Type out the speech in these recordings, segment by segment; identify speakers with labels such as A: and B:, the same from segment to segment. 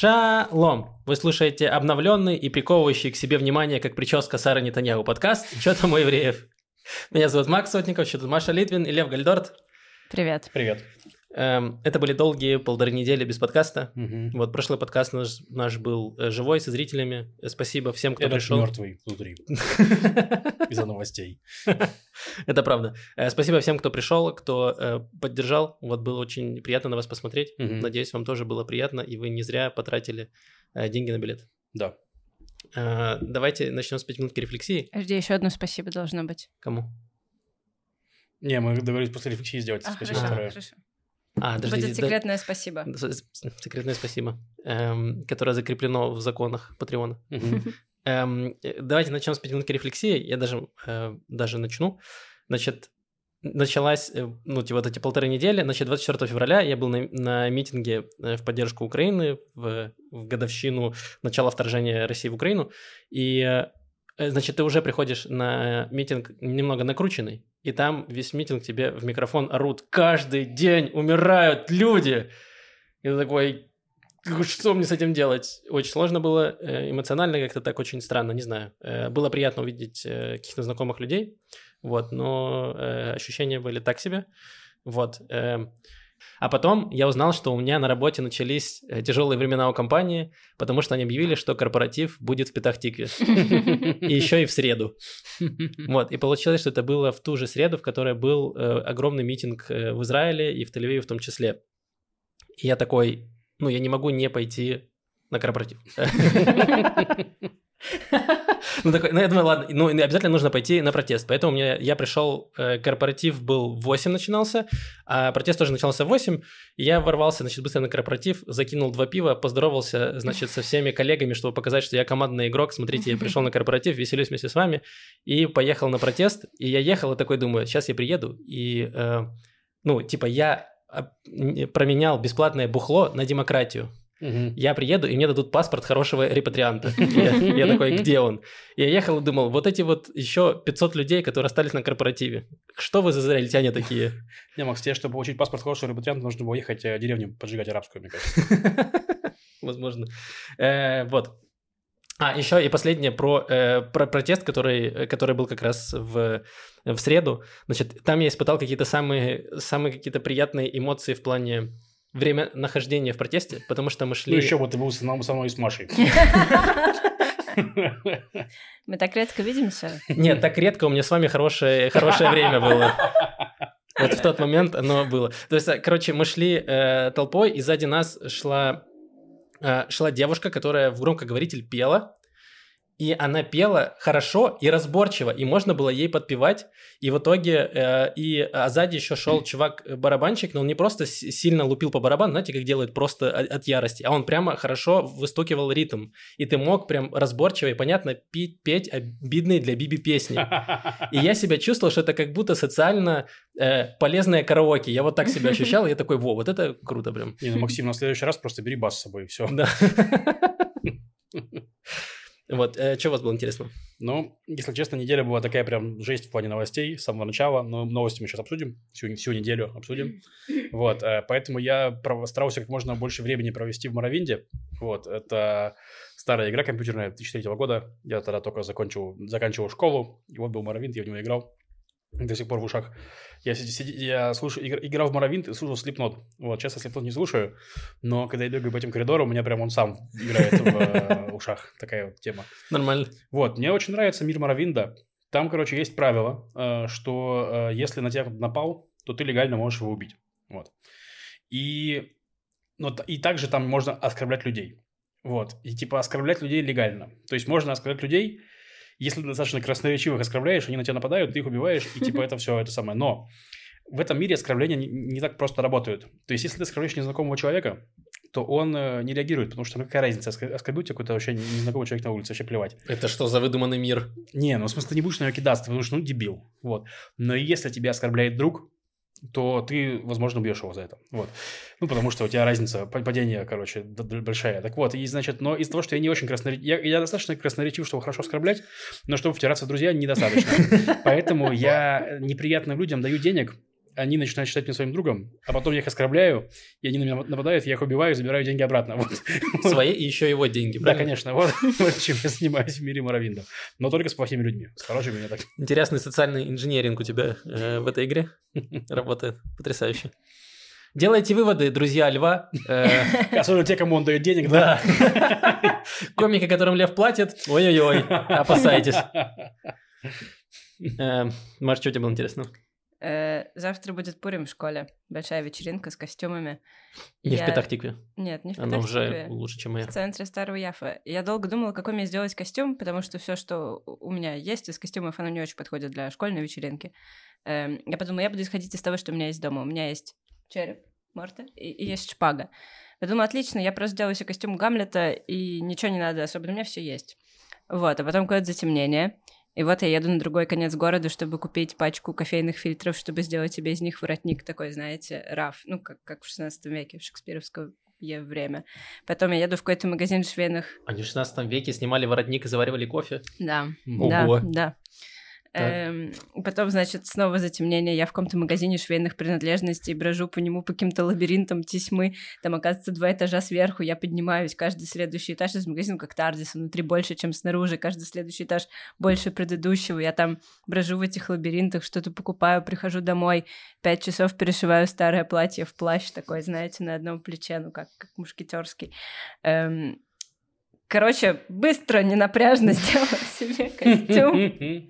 A: Шалом! Вы слушаете обновленный и приковывающий к себе внимание, как прическа Сары Нетаньяху подкаст «Что там у евреев?». Меня зовут Макс Сотников, что тут Маша Литвин и Лев Гальдорт.
B: Привет.
C: Привет.
A: Эм, это были долгие полторы недели без подкаста.
C: Мгм.
A: Вот прошлый подкаст наш, наш был э, живой, со зрителями. Э, Спасибо всем, кто
C: Этот
A: пришел.
C: мертвый внутри из-за новостей.
A: Это правда. Э, Спасибо всем, кто пришел, кто поддержал. Вот было очень приятно на вас посмотреть. Надеюсь, вам тоже было приятно, и вы не зря потратили деньги на билет.
C: Да.
A: Давайте начнем с пяти минутки рефлексии.
B: Жди, еще одно спасибо должно быть.
A: Кому?
C: Не, мы договорились после рефлексии сделать
B: А,
C: спасибо
B: хорошо,
C: второе.
B: хорошо.
A: А,
B: Будет
A: подождите, да-
B: секретное спасибо.
A: с- с- секретное спасибо, эм, которое закреплено в законах Патреона. Эм, э, давайте начнем с пяти минутки рефлексии. Я даже, э, даже начну. Значит, началась, э, ну, те- вот эти полторы недели, значит, 24 февраля я был на, на митинге э, в поддержку Украины в, в годовщину начала вторжения России в Украину, и, значит, ты уже приходишь на митинг немного накрученный, и там весь митинг тебе в микрофон орут «Каждый день умирают люди!» И ты такой, что мне с этим делать? Очень сложно было, э, эмоционально как-то так очень странно, не знаю. Э, Было приятно увидеть э, каких-то знакомых людей, вот, но ощущения были так себе, вот. А потом я узнал, что у меня на работе начались э, тяжелые времена у компании, потому что они объявили, что корпоратив будет в Петахтикве. И еще и в среду. Вот, и получилось, что это было в ту же среду, в которой был э, огромный митинг э, в Израиле и в Тель-Авиве в том числе. И я такой, ну, я не могу не пойти на корпоратив. Ну, такой, ну, я думаю, ладно, ну, обязательно нужно пойти на протест. Поэтому мне, я пришел, э, корпоратив был в 8 начинался, а протест тоже начался в 8. И я ворвался, значит, быстро на корпоратив, закинул два пива, поздоровался, значит, со всеми коллегами, чтобы показать, что я командный игрок. Смотрите, я пришел на корпоратив, веселюсь вместе с вами. И поехал на протест. И я ехал и такой думаю, сейчас я приеду. И, э, ну, типа, я а, променял бесплатное бухло на демократию. Я приеду, и мне дадут паспорт хорошего репатрианта. Я, такой, где он? Я ехал и думал, вот эти вот еще 500 людей, которые остались на корпоративе. Что вы за израильтяне такие?
C: Не, Макс, тебе, чтобы получить паспорт хорошего репатрианта, нужно было ехать э, деревню поджигать арабскую, мне кажется.
A: Возможно. Э, Вот. А, еще и последнее про, э, про протест, который, который был как раз в, в среду. Значит, там я испытал какие-то самые, самые какие-то приятные эмоции в плане время нахождения в протесте, потому что мы шли...
C: Ну, еще вот ты был со мной и с Машей.
B: Мы так редко видимся.
A: Нет, так редко у меня с вами хорошее, хорошее время было. Вот в тот момент оно было. То есть, короче, мы шли э, толпой, и сзади нас шла, э, шла девушка, которая в громкоговоритель пела. И она пела хорошо и разборчиво, и можно было ей подпевать. И в итоге, э, и а сзади еще шел чувак-барабанщик, но он не просто сильно лупил по барабану, знаете, как делают просто от, от ярости, а он прямо хорошо выстукивал ритм. И ты мог прям разборчиво и понятно петь, петь обидные для Биби песни. И я себя чувствовал, что это как будто социально э, полезное караоке. Я вот так себя ощущал, и я такой, во, вот это круто прям.
C: Не, ну, Максим, на следующий раз просто бери бас с собой, все.
A: Да. Вот, что у вас было интересно?
C: Ну, если честно, неделя была такая прям жесть в плане новостей с самого начала, но новости мы сейчас обсудим, всю, всю неделю обсудим. Вот, э, поэтому я старался как можно больше времени провести в Моровинде. Вот, это старая игра компьютерная 2003 года. Я тогда только закончил, заканчивал школу, и вот был Моровинд, я в него играл. До сих пор в ушах. Я, сиди- я слушаю, игр- играл в Моровинт и слушал Слепнот. Вот, сейчас я Слепнот не слушаю, но когда я бегаю по этим коридорам, у меня прям он сам играет в э, ушах. Такая вот тема.
A: Нормально.
C: Вот, мне очень нравится мир Моровинда. Там, короче, есть правило, э, что э, если на тебя напал, то ты легально можешь его убить. Вот. И, т- и также там можно оскорблять людей. Вот. И типа оскорблять людей легально. То есть можно оскорблять людей, если ты достаточно красноречиво их оскорбляешь, они на тебя нападают, ты их убиваешь, и типа это все это самое. Но в этом мире оскорбления не, не так просто работают. То есть если ты оскорбляешь незнакомого человека, то он э, не реагирует, потому что ну какая разница, оскор- оскорбил тебя какой-то вообще незнакомый человек на улице, вообще плевать.
A: Это что за выдуманный мир?
C: Не, ну в смысле ты не будешь на него кидаться, потому что ну дебил. Вот. Но если тебя оскорбляет друг, то ты, возможно, убьешь его за это. Вот. Ну, потому что у тебя разница па- падения, короче, большая. Так вот, и, значит, но из-за того, что я не очень красноречив... Я, я достаточно красноречив, чтобы хорошо оскорблять, но чтобы втираться в друзья, недостаточно. Поэтому я неприятным людям даю денег, они начинают считать меня своим другом, а потом я их оскорбляю, и они на меня нападают, я их убиваю, забираю деньги обратно. Вот.
A: Свои и еще его деньги,
C: Да,
A: правильно?
C: конечно, вот, вот чем я занимаюсь в мире Моровинда. Но только с плохими людьми, с хорошими я так.
A: Интересный социальный инженеринг у тебя э, в этой игре работает. Потрясающе. Делайте выводы, друзья Льва. Э,
C: Особенно те, кому он дает денег, да?
A: Да. Комики, которым Лев платит, ой-ой-ой, опасайтесь. Э, Маш, что тебе было интересно?
B: Э, Завтра будет Пурим в школе. Большая вечеринка с костюмами.
A: Не в
B: Я-
A: Петахтикве.
B: Нет, не в
A: Оно уже
B: Петахтикве.
A: лучше, чем моя.
B: в центре Старого Яфа. Я долго думала, какой мне сделать костюм, потому что все, что у меня есть из костюмов, оно не очень подходит для школьной вечеринки. Эм, Я подумала, я буду исходить из того, что у меня есть дома. У меня есть череп Морта и, и есть шпага. Я думаю, отлично, я просто сделаю себе костюм Гамлета, и ничего не надо особенно, у меня все есть. Вот, а потом какое-то затемнение. И вот я еду на другой конец города, чтобы купить пачку кофейных фильтров, чтобы сделать себе из них воротник такой, знаете, раф, ну, как, как в 16 веке, в шекспировское время. Потом я еду в какой-то магазин швейных
A: Они в 16 веке снимали воротник и заваривали кофе.
B: да,
A: Ого.
B: да, да. Эм, потом, значит, снова затемнение. Я в каком-то магазине швейных принадлежностей брожу по нему по каким-то лабиринтам тесьмы. Там, оказывается, два этажа сверху. Я поднимаюсь. Каждый следующий этаж из магазина как Тардис. Внутри больше, чем снаружи. Каждый следующий этаж больше предыдущего. Я там брожу в этих лабиринтах, что-то покупаю, прихожу домой. Пять часов перешиваю старое платье в плащ такой, знаете, на одном плече, ну как, как мушкетерский. Эм, Короче, быстро, ненапряжно сделала себе костюм.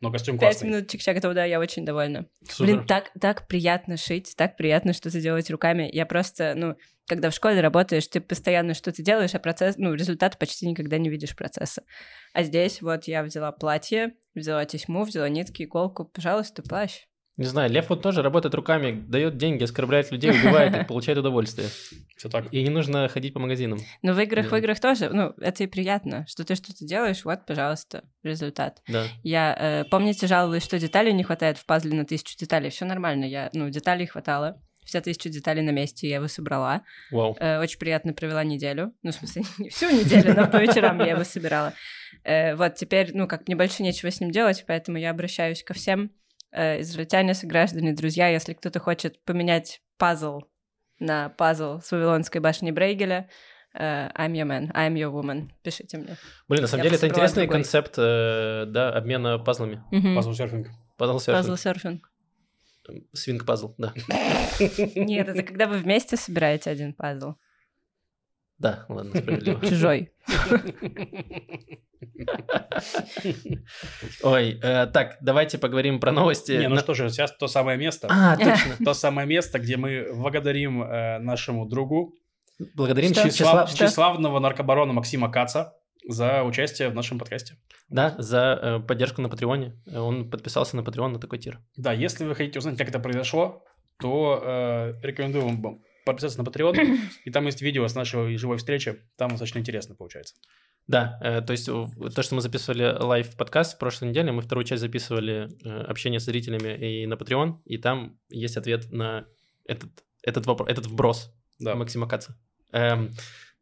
C: Но костюм
B: Пять
C: классный.
B: минут чик-чак этого, да, я очень довольна.
A: Супер.
B: Блин, так, так приятно шить, так приятно что-то делать руками. Я просто, ну, когда в школе работаешь, ты постоянно что-то делаешь, а процесс, ну, результат почти никогда не видишь процесса. А здесь вот я взяла платье, взяла тесьму, взяла нитки, иголку, пожалуйста, плащ.
A: Не знаю, Лев вот тоже работает руками, дает деньги, оскорбляет людей, убивает их, получает удовольствие.
C: Все так.
A: И не нужно ходить по магазинам.
B: Но в играх,
A: Да.
B: в играх тоже, ну, это и приятно, что ты что-то делаешь, вот, пожалуйста, результат.
A: Да.
B: Я, э, помните, жаловалась, что деталей не хватает в пазле на тысячу деталей. Все нормально, я, ну, деталей хватало. Вся тысяча деталей на месте, я его собрала.
A: Вау.
B: Э, очень приятно провела неделю. Ну, в смысле, не всю неделю, но по вечерам я его собирала. Э, вот теперь, ну, как мне больше нечего с ним делать, поэтому я обращаюсь ко всем. Э, израильтяне, сограждане, друзья, если кто-то хочет поменять пазл на пазл с Вавилонской башни Брейгеля, э, I'm your man, I'm your woman. Пишите мне.
A: Блин, на самом
B: Я
A: деле это интересный
B: другой.
A: концепт, э, да, обмена пазлами.
C: Пазл-серфинг.
A: Пазл
B: Пазл
A: серфинг.
B: серфинг.
A: Свинг пазл, да.
B: Нет, это когда вы вместе собираете один пазл.
A: Да, ладно, справедливо.
B: Чужой.
A: Ой, э, так, давайте поговорим про новости.
C: Не, ну
A: На-
C: что же, сейчас то самое место.
A: А, точно.
C: То самое место, где мы благодарим э, нашему другу,
A: Благодарим
B: Что?
A: Числав-
C: тщеслав- тщеславного наркобарона Максима Каца за участие в нашем подкасте.
A: Да, за э, поддержку на Патреоне. Он подписался на Патреон на такой тир.
C: Да, если вы хотите узнать, как это произошло, то э, рекомендую вам подписаться на Patreon, и там есть видео с нашей живой встречи, там достаточно интересно получается.
A: Да, э, то есть то, что мы записывали лайв-подкаст в прошлой неделе, мы вторую часть записывали э, общение с зрителями и на Patreon, и там есть ответ на этот, этот, вопро- этот вброс
C: Да.
A: Максима Каца. Эм,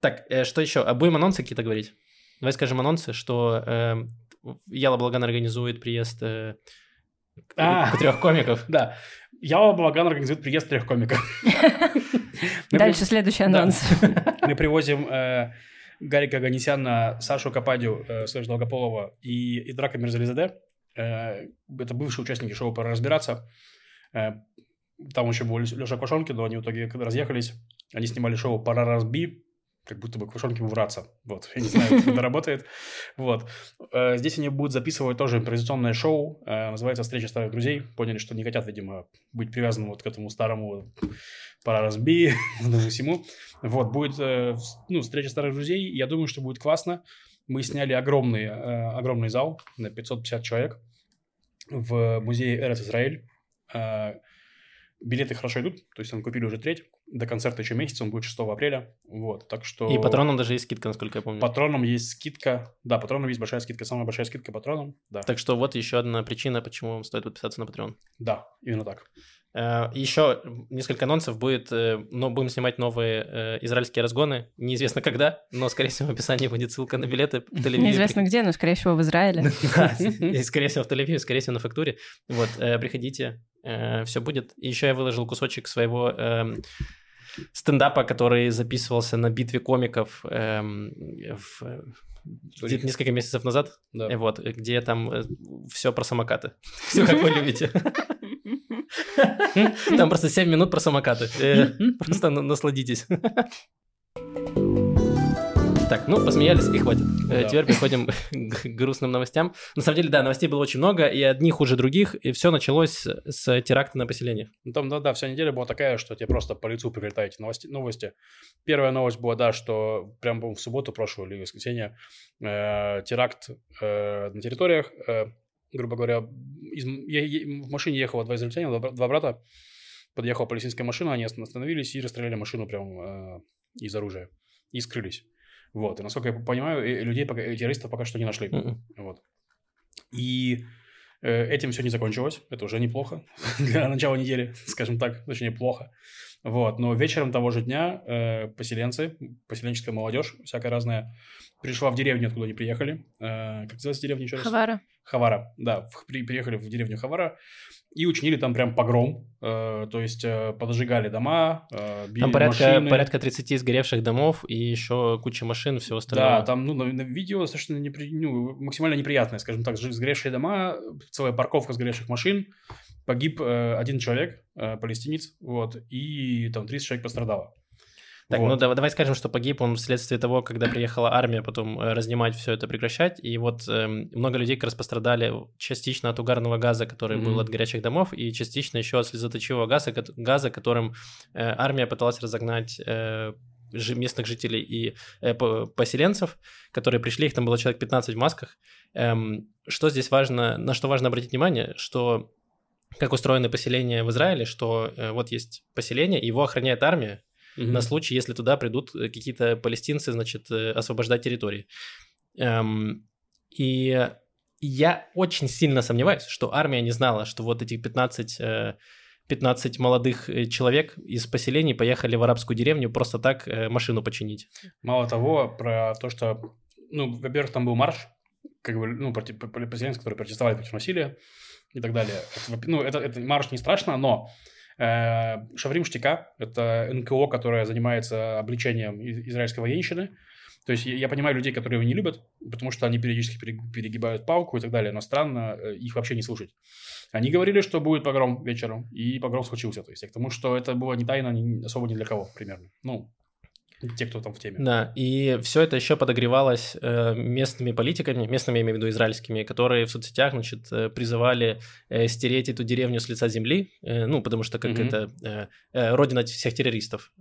A: так, э, что еще? А будем анонсы какие-то говорить? Давай скажем анонсы, что эм, Яла Благан организует приезд э,
C: А.
A: трех комиков.
C: Да, Яла Балаган организует приезд трех комиков.
B: Дальше следующий анонс.
C: Мы привозим э, Гарика Аганесяна, Сашу Кападю, э, Сэш Долгополова и, и Драка Мирзализаде. Э, это бывшие участники шоу «Пора разбираться». Там еще был Леша Квашонкин, но они в итоге, разъехались, они снимали шоу «Пора разби», как будто бы Квашонкин враться. Вот, я не знаю, как это работает. Вот. Э, Здесь они будут записывать тоже импровизационное шоу, э, называется «Встреча старых друзей». Поняли, что не хотят, видимо, быть привязанным вот к этому старому «Пора разби», этому всему. Вот, будет э, ну, встреча старых друзей. Я думаю, что будет классно. Мы сняли огромный, огромный зал на 550 человек в музее Эрец Израиль. Билеты хорошо идут, то есть там купили уже треть. До концерта еще месяц, он будет 6 апреля. Вот, так что...
A: И патронам даже есть скидка, насколько я помню.
C: Патронам есть скидка. Да, патронам есть большая скидка. Самая большая скидка патронам. Да,
A: Так что вот еще одна причина, почему вам стоит подписаться на Patreon.
C: да именно так.
A: Э, Еще несколько анонсов будет, э, но будем снимать новые э, израильские разгоны. Неизвестно когда, но, скорее всего, в описании будет ссылка на билеты.
B: Неизвестно где, но, скорее всего, в Израиле.
A: Скорее всего, в Тель-Авиве, скорее всего, на фактуре. Вот, э, приходите, все будет. И еще я выложил кусочек своего эм, стендапа, который записывался на битве комиков эм, в, э, где-то несколько месяцев назад.
C: Да.
A: Э, Вот, где там все про самокаты. Все как вы любите. Там просто 7 минут про самокаты. Э, Просто на- насладитесь. Так, ну, посмеялись и хватит. Э,
C: Да.
A: Теперь переходим к грустным новостям. На самом деле, да, новостей было очень много, и одни хуже других, и все началось с теракта на поселениях.
C: Ну, Там, да, да, вся неделя была такая, что тебе просто по лицу прилетают эти новости. новости. Первая новость была, да, что прям в субботу прошлую или в воскресенье э, теракт э, на территориях, э, грубо говоря, из, я, я- в машине ехало два израильтянина, два, два брата, подъехала палестинская машина, они остановились и расстреляли машину прям э, из оружия и скрылись. Вот, и насколько я понимаю, людей, пока, террористов пока что не нашли.
A: Мгм.
C: Вот. И э, этим все не закончилось. Это уже неплохо для начала недели, скажем так, точнее, плохо. Вот. Но вечером того же дня э, поселенцы, поселенческая молодежь, всякая разная, пришла в деревню, откуда они приехали. Э, как называется деревня еще раз?
B: Хавара.
C: Хавара, да, в- при- приехали в деревню Хавара и учинили там прям погром, э, то есть э, подожигали дома, э, били
A: Там порядка,
C: машины.
A: порядка 30 сгоревших домов и еще куча машин и всего остального.
C: Да, там, ну, на, на видео достаточно непри- ну, максимально неприятное, скажем так, сгоревшие дома, целая парковка сгоревших машин, погиб э, один человек, э, палестинец, вот, и там 30 человек пострадало.
A: Так,
C: Вот.
A: ну да- давай скажем, что погиб он вследствие того, когда приехала армия потом э, разнимать все это, прекращать. И вот эм, много людей как раз пострадали частично от угарного газа, который был
C: Мгм.
A: от горячих домов, и частично еще от слезоточивого газа, газа которым э, армия пыталась разогнать э, местных жителей и э, по- поселенцев, которые пришли, их там было человек 15 в масках. Эм, что здесь важно, на что важно обратить внимание, что как устроены поселения в Израиле, что э, вот есть поселение, его охраняет армия,
C: Мгм.
A: на случай, если туда придут э, какие-то палестинцы, значит, э, освобождать территории. Эм, и я очень сильно сомневаюсь, что армия не знала, что вот эти 15, э, 15 молодых э, человек из поселений поехали в арабскую деревню просто так э, машину починить.
C: Мало того, про то, что, ну, во-первых, там был марш, как бы, ну, против, п- п- поселенцев, которые протестовали против насилия и так далее. Это, ну, это, это марш не страшно, но э, Шаврим Штика – это НКО, которое занимается обличением израильской военщины. То есть я, понимаю людей, которые его не любят, потому что они периодически пере- перегибают палку и так далее, но странно э, их вообще не слушать. Они говорили, что будет погром вечером, и погром случился. То есть я к тому, что это было не тайна ни- особо ни для кого примерно. Ну, те, кто там в теме.
A: Да, и все это еще подогревалось э, местными политиками, местными, я имею в виду израильскими, которые в соцсетях, значит, э, призывали э, стереть эту деревню с лица земли, ну, потому что как
C: Мгм.
A: это родина всех террористов.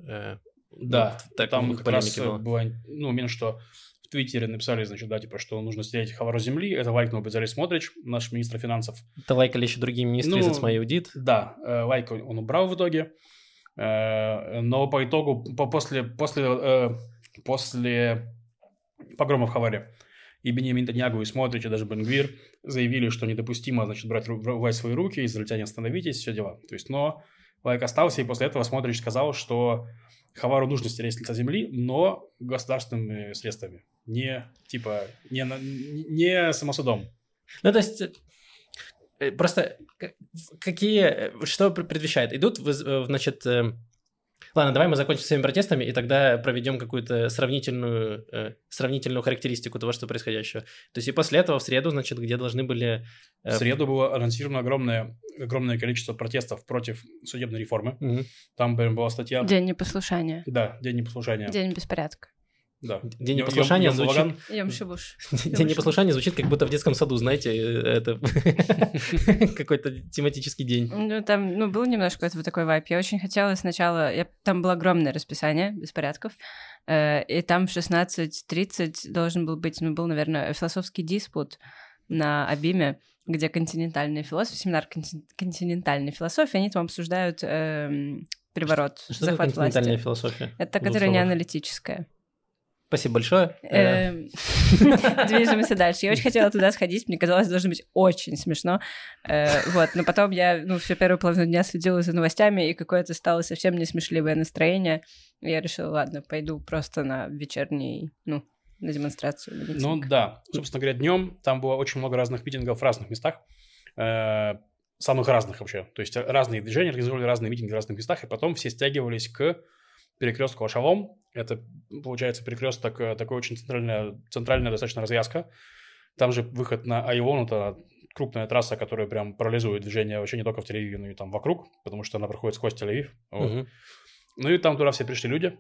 C: Да,
A: ну, так
C: там как раз
A: было.
C: было, ну, именно что в Твиттере написали, значит, да, типа, что нужно стереть Хавару земли. Это лайкнул Безалий Смотрич, наш министр финансов.
A: Это лайкали еще другие министры из
C: Ну,
A: Ацмай Аудит.
C: Да, э, лайк он убрал в итоге. Э, но по итогу, по- после, после, э, после погрома в Хаваре и Бенемин Нетаньягу, и Смотрич, и даже Бенгвир заявили, что недопустимо, значит, брать власть в свои руки, израильтяне остановитесь, все дела. То есть, но лайк остался, и после этого Смотрич сказал, что Хавару нужно стереть с лица земли, но государственными средствами. Не, типа, не, не самосудом.
A: Ну, то есть, просто к- какие, э, что пр- предвещает? Идут, э, значит, э, ладно, давай мы закончим с всеми протестами, и тогда проведем какую-то сравнительную, э, сравнительную характеристику того, что происходящего. То есть, и после этого в среду, значит, где должны были...
C: В
A: э,
C: среду было анонсировано огромное, огромное количество протестов против судебной реформы.
A: мгм.
C: Там прям была статья...
B: День непослушания.
C: Да, день непослушания.
B: День беспорядка.
C: Да.
A: День непослушания звучит... День непослушания звучит, как будто в детском саду, знаете, э, это какой-то тематический день.
B: Ну, там, ну, был немножко этого такой вайп. Я очень хотела сначала... Я... Там было огромное расписание беспорядков. э, и там в 16.30 должен был быть, ну, был, наверное, философский диспут на Абиме, где континентальные философы, семинар контин- континентальной философии, они там обсуждают эм, переворот,
A: Что
B: захват
A: континентальная
B: власти.
A: философия?
B: Это та, которая не аналитическая.
A: Спасибо большое. Э,
B: Эм, Движемся дальше. Я очень хотела туда сходить, мне казалось, должно быть очень смешно. Э, Вот, но потом я, ну, всю первую половину дня следила за новостями, и какое-то стало совсем несмешливое настроение. Я решила, ладно, пойду просто на вечерний, ну, на демонстрацию. митинг.
C: Ну да, собственно говоря, днем там было очень много разных митингов в разных местах, э, самых разных вообще. То есть разные движения организовали разные митинги в разных местах, и потом все стягивались к перекрестку Ашалом. Это, получается, перекресток э, такой очень центральная, центральная достаточно развязка. Там же выход на Айвон, это крупная трасса, которая прям парализует движение вообще не только в Тель-Авиве, но и там вокруг, потому что она проходит сквозь Тель-Авив. Вот.
A: Мгм.
C: Ну и там туда все пришли люди,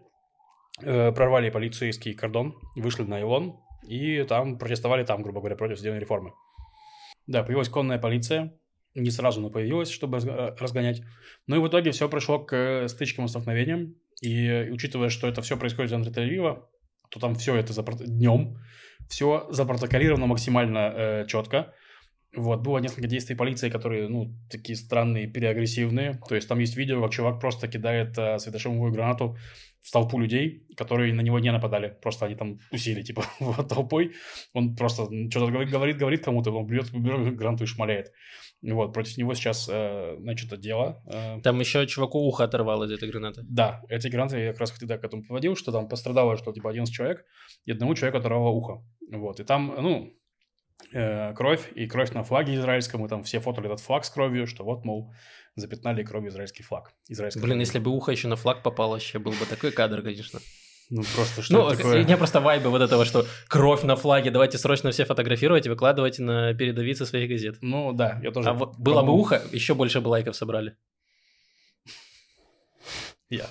C: э, прорвали полицейский кордон, вышли на Илон и там протестовали там, грубо говоря, против судебной реформы. Да, появилась конная полиция, не сразу, но появилась, чтобы разго- разгонять. Ну и в итоге все пришло к стычкам и столкновениям. И учитывая, что это все происходит в центре Тель-Авива, то там все это днем, все запротоколировано максимально э, четко. Вот, было несколько действий полиции, которые, ну, такие странные, переагрессивные. То есть там есть видео, как чувак просто кидает э, светошумовую гранату в толпу людей, которые на него не нападали. Просто они там тусили, типа, вот толпой. Он просто что-то говорит, говорит, кому-то, он берет, берет гранату и шмаляет. Вот, против него сейчас, э, значит, дело. Э,
A: Там еще чуваку ухо оторвало из этой гранаты.
C: да, эти гранаты я как раз хотел к этому подводил, что там пострадало, что типа 11 человек, и одному человеку оторвало ухо. Вот, и там, ну, э, кровь, и кровь на флаге израильском, и там все фотали этот флаг с кровью, что вот, мол, запятнали кровью израильский флаг. Израильский
A: Блин,
C: флаг.
A: если бы ухо еще на флаг попало, вообще был бы такой кадр, конечно.
C: Ну, просто что
A: Ну, у
C: такое?
A: меня просто вайбы вот этого, что кровь на флаге, давайте срочно все фотографировать и выкладывать на передовицы своих газет.
C: Ну, да, я тоже...
A: А вот было бы ухо, еще больше бы лайков собрали.
C: Я.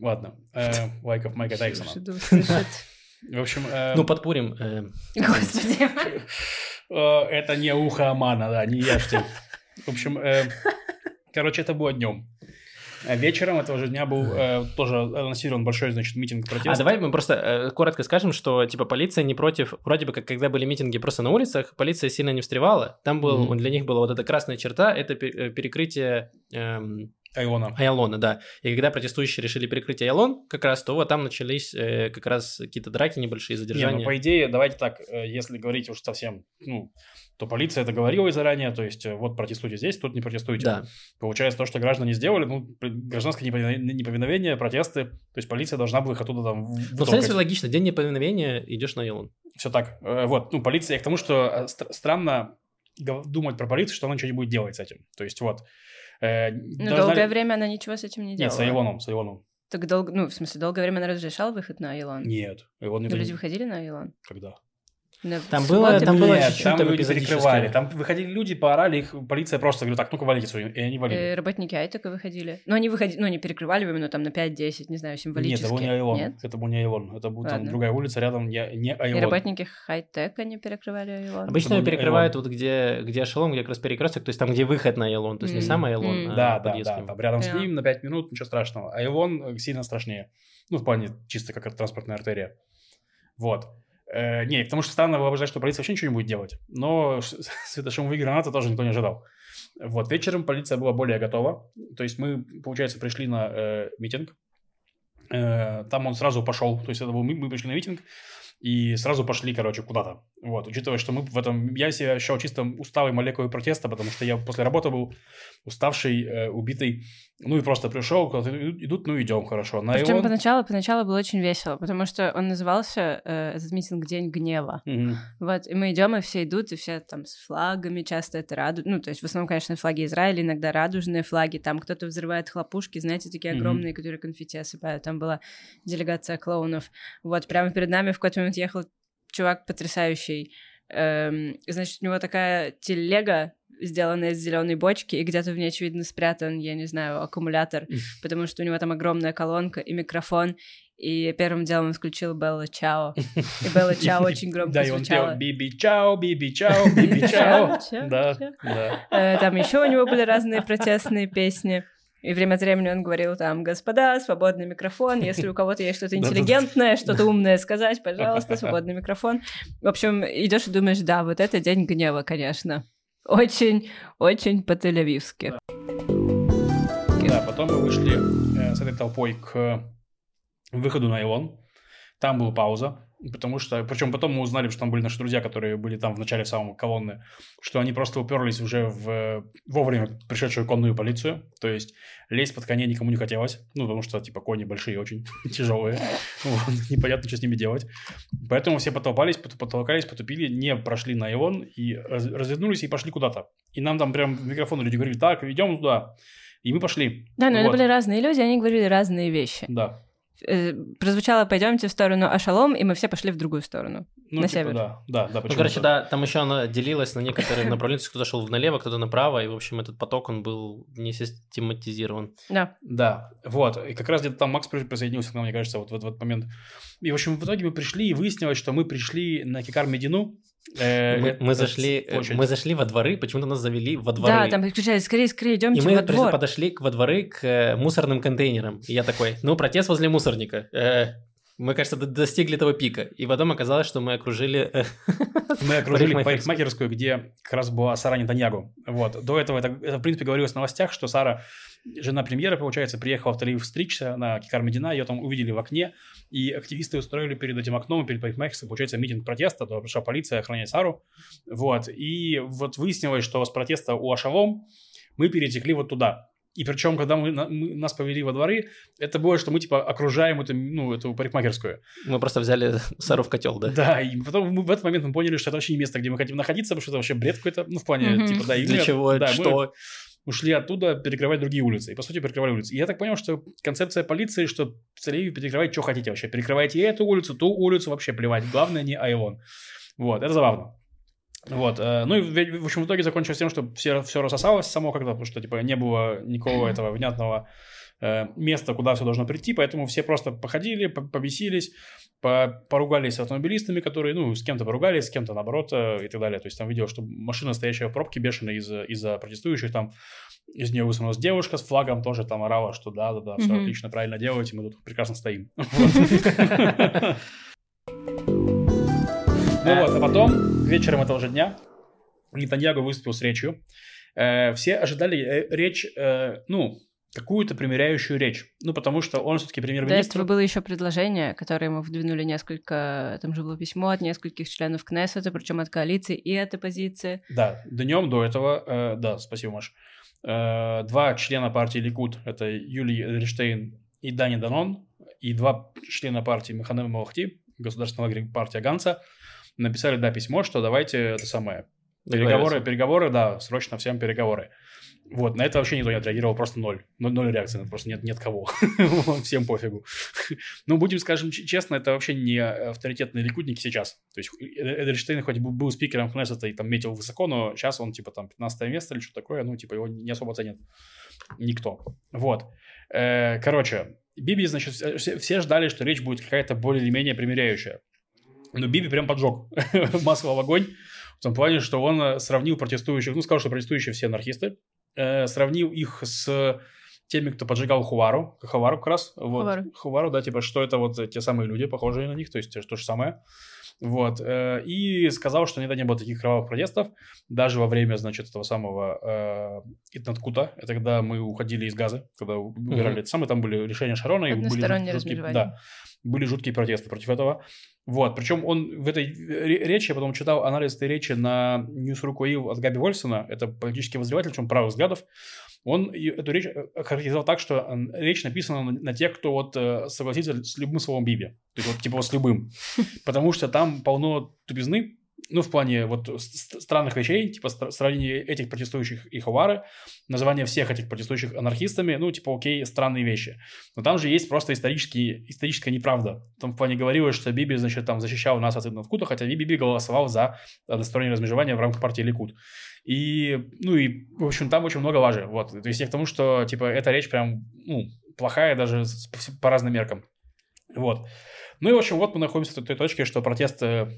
C: Ладно. Э, лайков Майка
B: услышат.
C: В общем, э,
A: Ну, подпурим. э,
B: Господи.
C: э, это не ухо Амана, да, не ешьте. В общем, э, короче, это было днем. А вечером этого же дня был э, тоже анонсирован большой, значит, митинг протеста.
A: А давай мы просто э, коротко скажем, что типа полиция не против, вроде бы как когда были митинги просто на улицах, полиция сильно не встревала. Там был,
C: Мгм.
A: для них была вот эта красная черта, это э, перекрытие эм,
C: Айлона.
A: Айалона, да. И когда протестующие решили перекрыть Айалон, как раз, то вот там начались э, как раз какие-то драки небольшие,
C: Не,
A: задержания.
C: ну, по идее, давайте так, э, если говорить уж совсем, ну, то полиция это говорила заранее, то есть, э, вот протестуйте здесь, тут не протестуйте.
A: Да.
C: Получается, то, что граждане сделали, ну, гражданское неповиновение, протесты, то есть полиция должна была их оттуда там
A: Ну, в принципе, логично. День неповиновения идешь на Айалон.
C: Все так. Э, Вот, ну, полиция, я к тому, что стр- странно думать про полицию, что она ничего не будет делать с этим. То есть, вот. Э,
B: Ну,
C: должна
B: долгое время она ничего с этим не делала.
C: Нет, с Айлоном, с Айлоном.
B: Так долго, ну, в смысле, долгое время она разрешала выход на Айлон?
C: Нет, Айлон не
B: люди выходили на Айлон?
C: Когда?
A: Там было- там было
C: Нет,
A: чуть-чуть
C: там люди перекрывали. Там выходили люди, поорали, их полиция просто говорит, так, ну-ка валите свою, и они валили.
B: Э, Работники Айтека выходили. Ну, они выходили, ну, не перекрывали именно там на 5-10, не знаю,
C: Нет,
B: символически.
C: это был не Айлон.
B: Нет?
C: Это был не Айлон. Это был там другая улица рядом, не, не
B: И
C: Айлон.
B: работники Хай-Тек они перекрывали Айлон.
A: Обычно ее
C: не
A: перекрывают вот где, где эшелон, где как раз перекресток, то есть там, где выход на Айалон, то есть не сам Айалон,
B: Мгм.
A: а
C: Да, да, да. Там рядом с ним на 5 минут, ничего страшного. А Айлон э, сильно страшнее. Ну, в плане чисто как транспортная артерия. Вот. Э, не, потому что странно воображать, что полиция вообще ничего не будет делать. Но светошумовые гранаты тоже никто не ожидал. Вот, вечером полиция была более готова. То есть мы, получается, пришли на э, митинг. Э, там он сразу пошел. То есть это был, мы, мы пришли на митинг и сразу пошли, короче, куда-то. Вот, учитывая, что мы в этом... Я себя ощущал чисто усталой молекулой протеста, потому что я после работы был уставший, э, убитый. Ну и просто пришел, идут, ну идем, хорошо. На
B: Причем
C: Илон-
B: поначалу, поначалу было очень весело, потому что он назывался, э, этот митинг «День гнева».
C: Мгм.
B: Вот, и мы идем, и все идут, и все там с флагами, часто это раду... Ну, то есть в основном, конечно, флаги Израиля, иногда радужные флаги, там кто-то взрывает хлопушки, знаете, такие огромные, которые конфетти осыпают. Там была делегация клоунов. Вот, прямо перед нами в какой-то момент ехал чувак потрясающий. Эм, значит, у него такая телега, сделанная из зеленой бочки, и где-то в ней, очевидно, спрятан, я не знаю, аккумулятор, потому что у него там огромная колонка и микрофон, и первым делом он включил Белла Чао. И Белла Чао очень громко
C: Да, и он пел «Биби чао, биби чао, биби чао». Да, да.
B: Э, Там еще у него были разные протестные песни. И время от времени он говорил там, господа, свободный микрофон, если у кого-то есть что-то интеллигентное, что-то умное сказать, пожалуйста, свободный микрофон. В общем, идешь и думаешь, да, вот это день гнева, конечно. Очень, очень по-тель-авивски.
C: Да, потом мы вышли э, с этой толпой к выходу на Илон. Там была пауза, потому что... Причем потом мы узнали, что там были наши друзья, которые были там в начале самого колонны, что они просто уперлись уже в вовремя пришедшую конную полицию. То есть лезть под коней никому не хотелось. Ну, потому что, типа, кони большие, очень тяжелые. Вот, непонятно, что с ними делать. Поэтому все потолпались, потолкались, потупили, не прошли на Ивон и раз, развернулись и пошли куда-то. И нам там прям в микрофон люди говорили, так, идем туда. И мы пошли.
B: Да, но
C: вот.
B: это были разные люди, они говорили разные вещи.
C: Да.
B: Э, прозвучало «пойдемте в сторону Ашалом», и мы все пошли в другую сторону,
C: Ну,
B: на
C: типа,
B: север.
C: Да, да, да.
A: Ну, короче, да, там еще она делилась на некоторые направления, кто-то шел налево, кто-то направо, и, в общем, этот поток, он был не систематизирован.
B: Да.
C: Да, вот. И как раз где-то там Макс при- присоединился к нам, мне кажется, вот в этот момент. И, в общем, в итоге мы пришли, и выяснилось, что мы пришли на Кикар Медину. Э,
A: Мы, зашли, э, мы зашли во дворы, почему-то нас завели во дворы.
B: Да, там кричали «скорее, скорее,
A: И
B: идемте
A: мы
B: во двор».
A: подошли к, во дворы к э, мусорным контейнерам. И я такой, ну, протест возле мусорника. Э, мы, кажется, до- достигли этого пика. И потом оказалось, что мы окружили... э,
C: Мы окружили
A: парикмахерскую.
C: где как раз была Сара Нетаньягу. Вот. До этого это, это, в принципе, говорилось в новостях, что Сара, жена премьера, получается, приехала в Тель-Авив стричься на Кикар Медина, ее там увидели в окне, и активисты устроили перед этим окном, перед парикмахерской, получается, митинг протеста, туда пришла полиция охранять Сару. Вот. И вот выяснилось, что с протеста у Ашалом мы перетекли вот туда. И причем, когда мы, на- мы- нас повели во дворы, это было, что мы, типа, окружаем эту, ну, эту парикмахерскую.
A: Мы просто взяли Сару в котел, да?
C: Да, и потом мы в этот момент мы поняли, что это вообще не место, где мы хотим находиться, потому что это вообще бред какой-то, ну, в плане,
B: Мгм.
C: типа, да, и
A: Для
C: мы-
A: чего?
C: да, мы
A: что?
C: ушли оттуда перекрывать другие улицы. И, по сути, перекрывали улицы. И я так понял, что концепция полиции, что в Тель-Авиве перекрывать, что хотите вообще. Перекрывайте эту улицу, ту улицу, вообще плевать. Главное, не Айлон. Вот, это забавно. Вот, э, ну и в, в общем в итоге закончилось тем, что все, все рассосалось само когда, потому что типа не было никакого этого внятного э, места, куда все должно прийти, поэтому все просто походили, по- побесились, по- поругались с автомобилистами, которые, ну, с кем-то поругались, с кем-то наоборот э, и так далее. То есть там видел, что машина, стоящая в пробке, бешеная из-за, из-за протестующих, там из нее высунулась девушка с флагом, тоже там орала, что да-да-да, все
B: Мгм.
C: отлично, правильно делаете, мы тут прекрасно стоим. Ну вот, а потом, вечером этого же дня, Нетаньягу выступил с речью. Э, Все ожидали э, речь, э, ну, какую-то примиряющую речь. Ну, потому что он все-таки
B: До
C: премьер-министр.
B: этого было еще предложение, которое ему вдвинули несколько... Там же было письмо от нескольких членов Кнессета, причем от коалиции и от оппозиции.
C: Да, днем до этого, э, да, спасибо, Маш. Э, два члена партии Ликуд, это Юлий Эдельштейн и Дани Данон, и два члена партии Механем Малахти, государственного партия Ганса, написали, да, письмо, что давайте это самое, Переговоры, переговоры, да, срочно всем переговоры. Вот, на это вообще никто не отреагировал, просто ноль. Ноль, ноль реакции, просто нет, нет кого. Всем пофигу. Ну, будем, скажем честно, это вообще не авторитетные ликудники сейчас. То есть Э- Эдельштейн хоть был, был спикером Кнессета и там метил высоко, но сейчас он типа там 15 место или что такое, ну, типа его не особо ценит никто. Вот. Э, Короче, Биби, значит, все ждали, что речь будет какая-то более или менее примиряющая. Но Биби прям поджег масло в огонь. В том плане, что он э, сравнил протестующих, ну, сказал, что протестующие все анархисты, э, сравнил их с теми, кто поджигал Хувару, Хувару как раз, вот,
B: Хувару.
C: Хувару, да, типа, что это вот те самые люди, похожие на них, то есть то же самое, вот, э, и сказал, что никогда не было таких кровавых протестов, даже во время, значит, этого самого э, Итнаткута, это когда мы уходили из газа, когда убирали
A: Мгм.
C: это самое, там были решения Шарона, и были
B: Одностороннее размежевание.
C: да, были жуткие протесты против этого. Вот, причем он в этой ре- речи, я потом читал анализ этой речи на Quail от Габи Вольсона, это политический возреватель, причем правых взглядов, он эту речь э, охарактеризовал так, что м, речь написана на, тех, кто вот э, согласится с любым словом Биби. То есть вот типа вот с любым. Потому что там полно тупизны, ну, в плане вот странных вещей, типа сравнение этих протестующих и Хавары, название всех этих протестующих анархистами, ну, типа, окей, странные вещи. Но там же есть просто исторические, историческая неправда. Там в плане говорилось, что Биби, значит, там защищал нас от Иднаткута, хотя Биби голосовал за одностороннее размежевание в рамках партии Ликуд. И, ну, и, в общем, там очень много лажи. Вот. То есть я к тому, что, типа, эта речь прям, ну, плохая даже по разным меркам. Вот. Ну и, в общем, вот мы находимся в той точке, что протест э,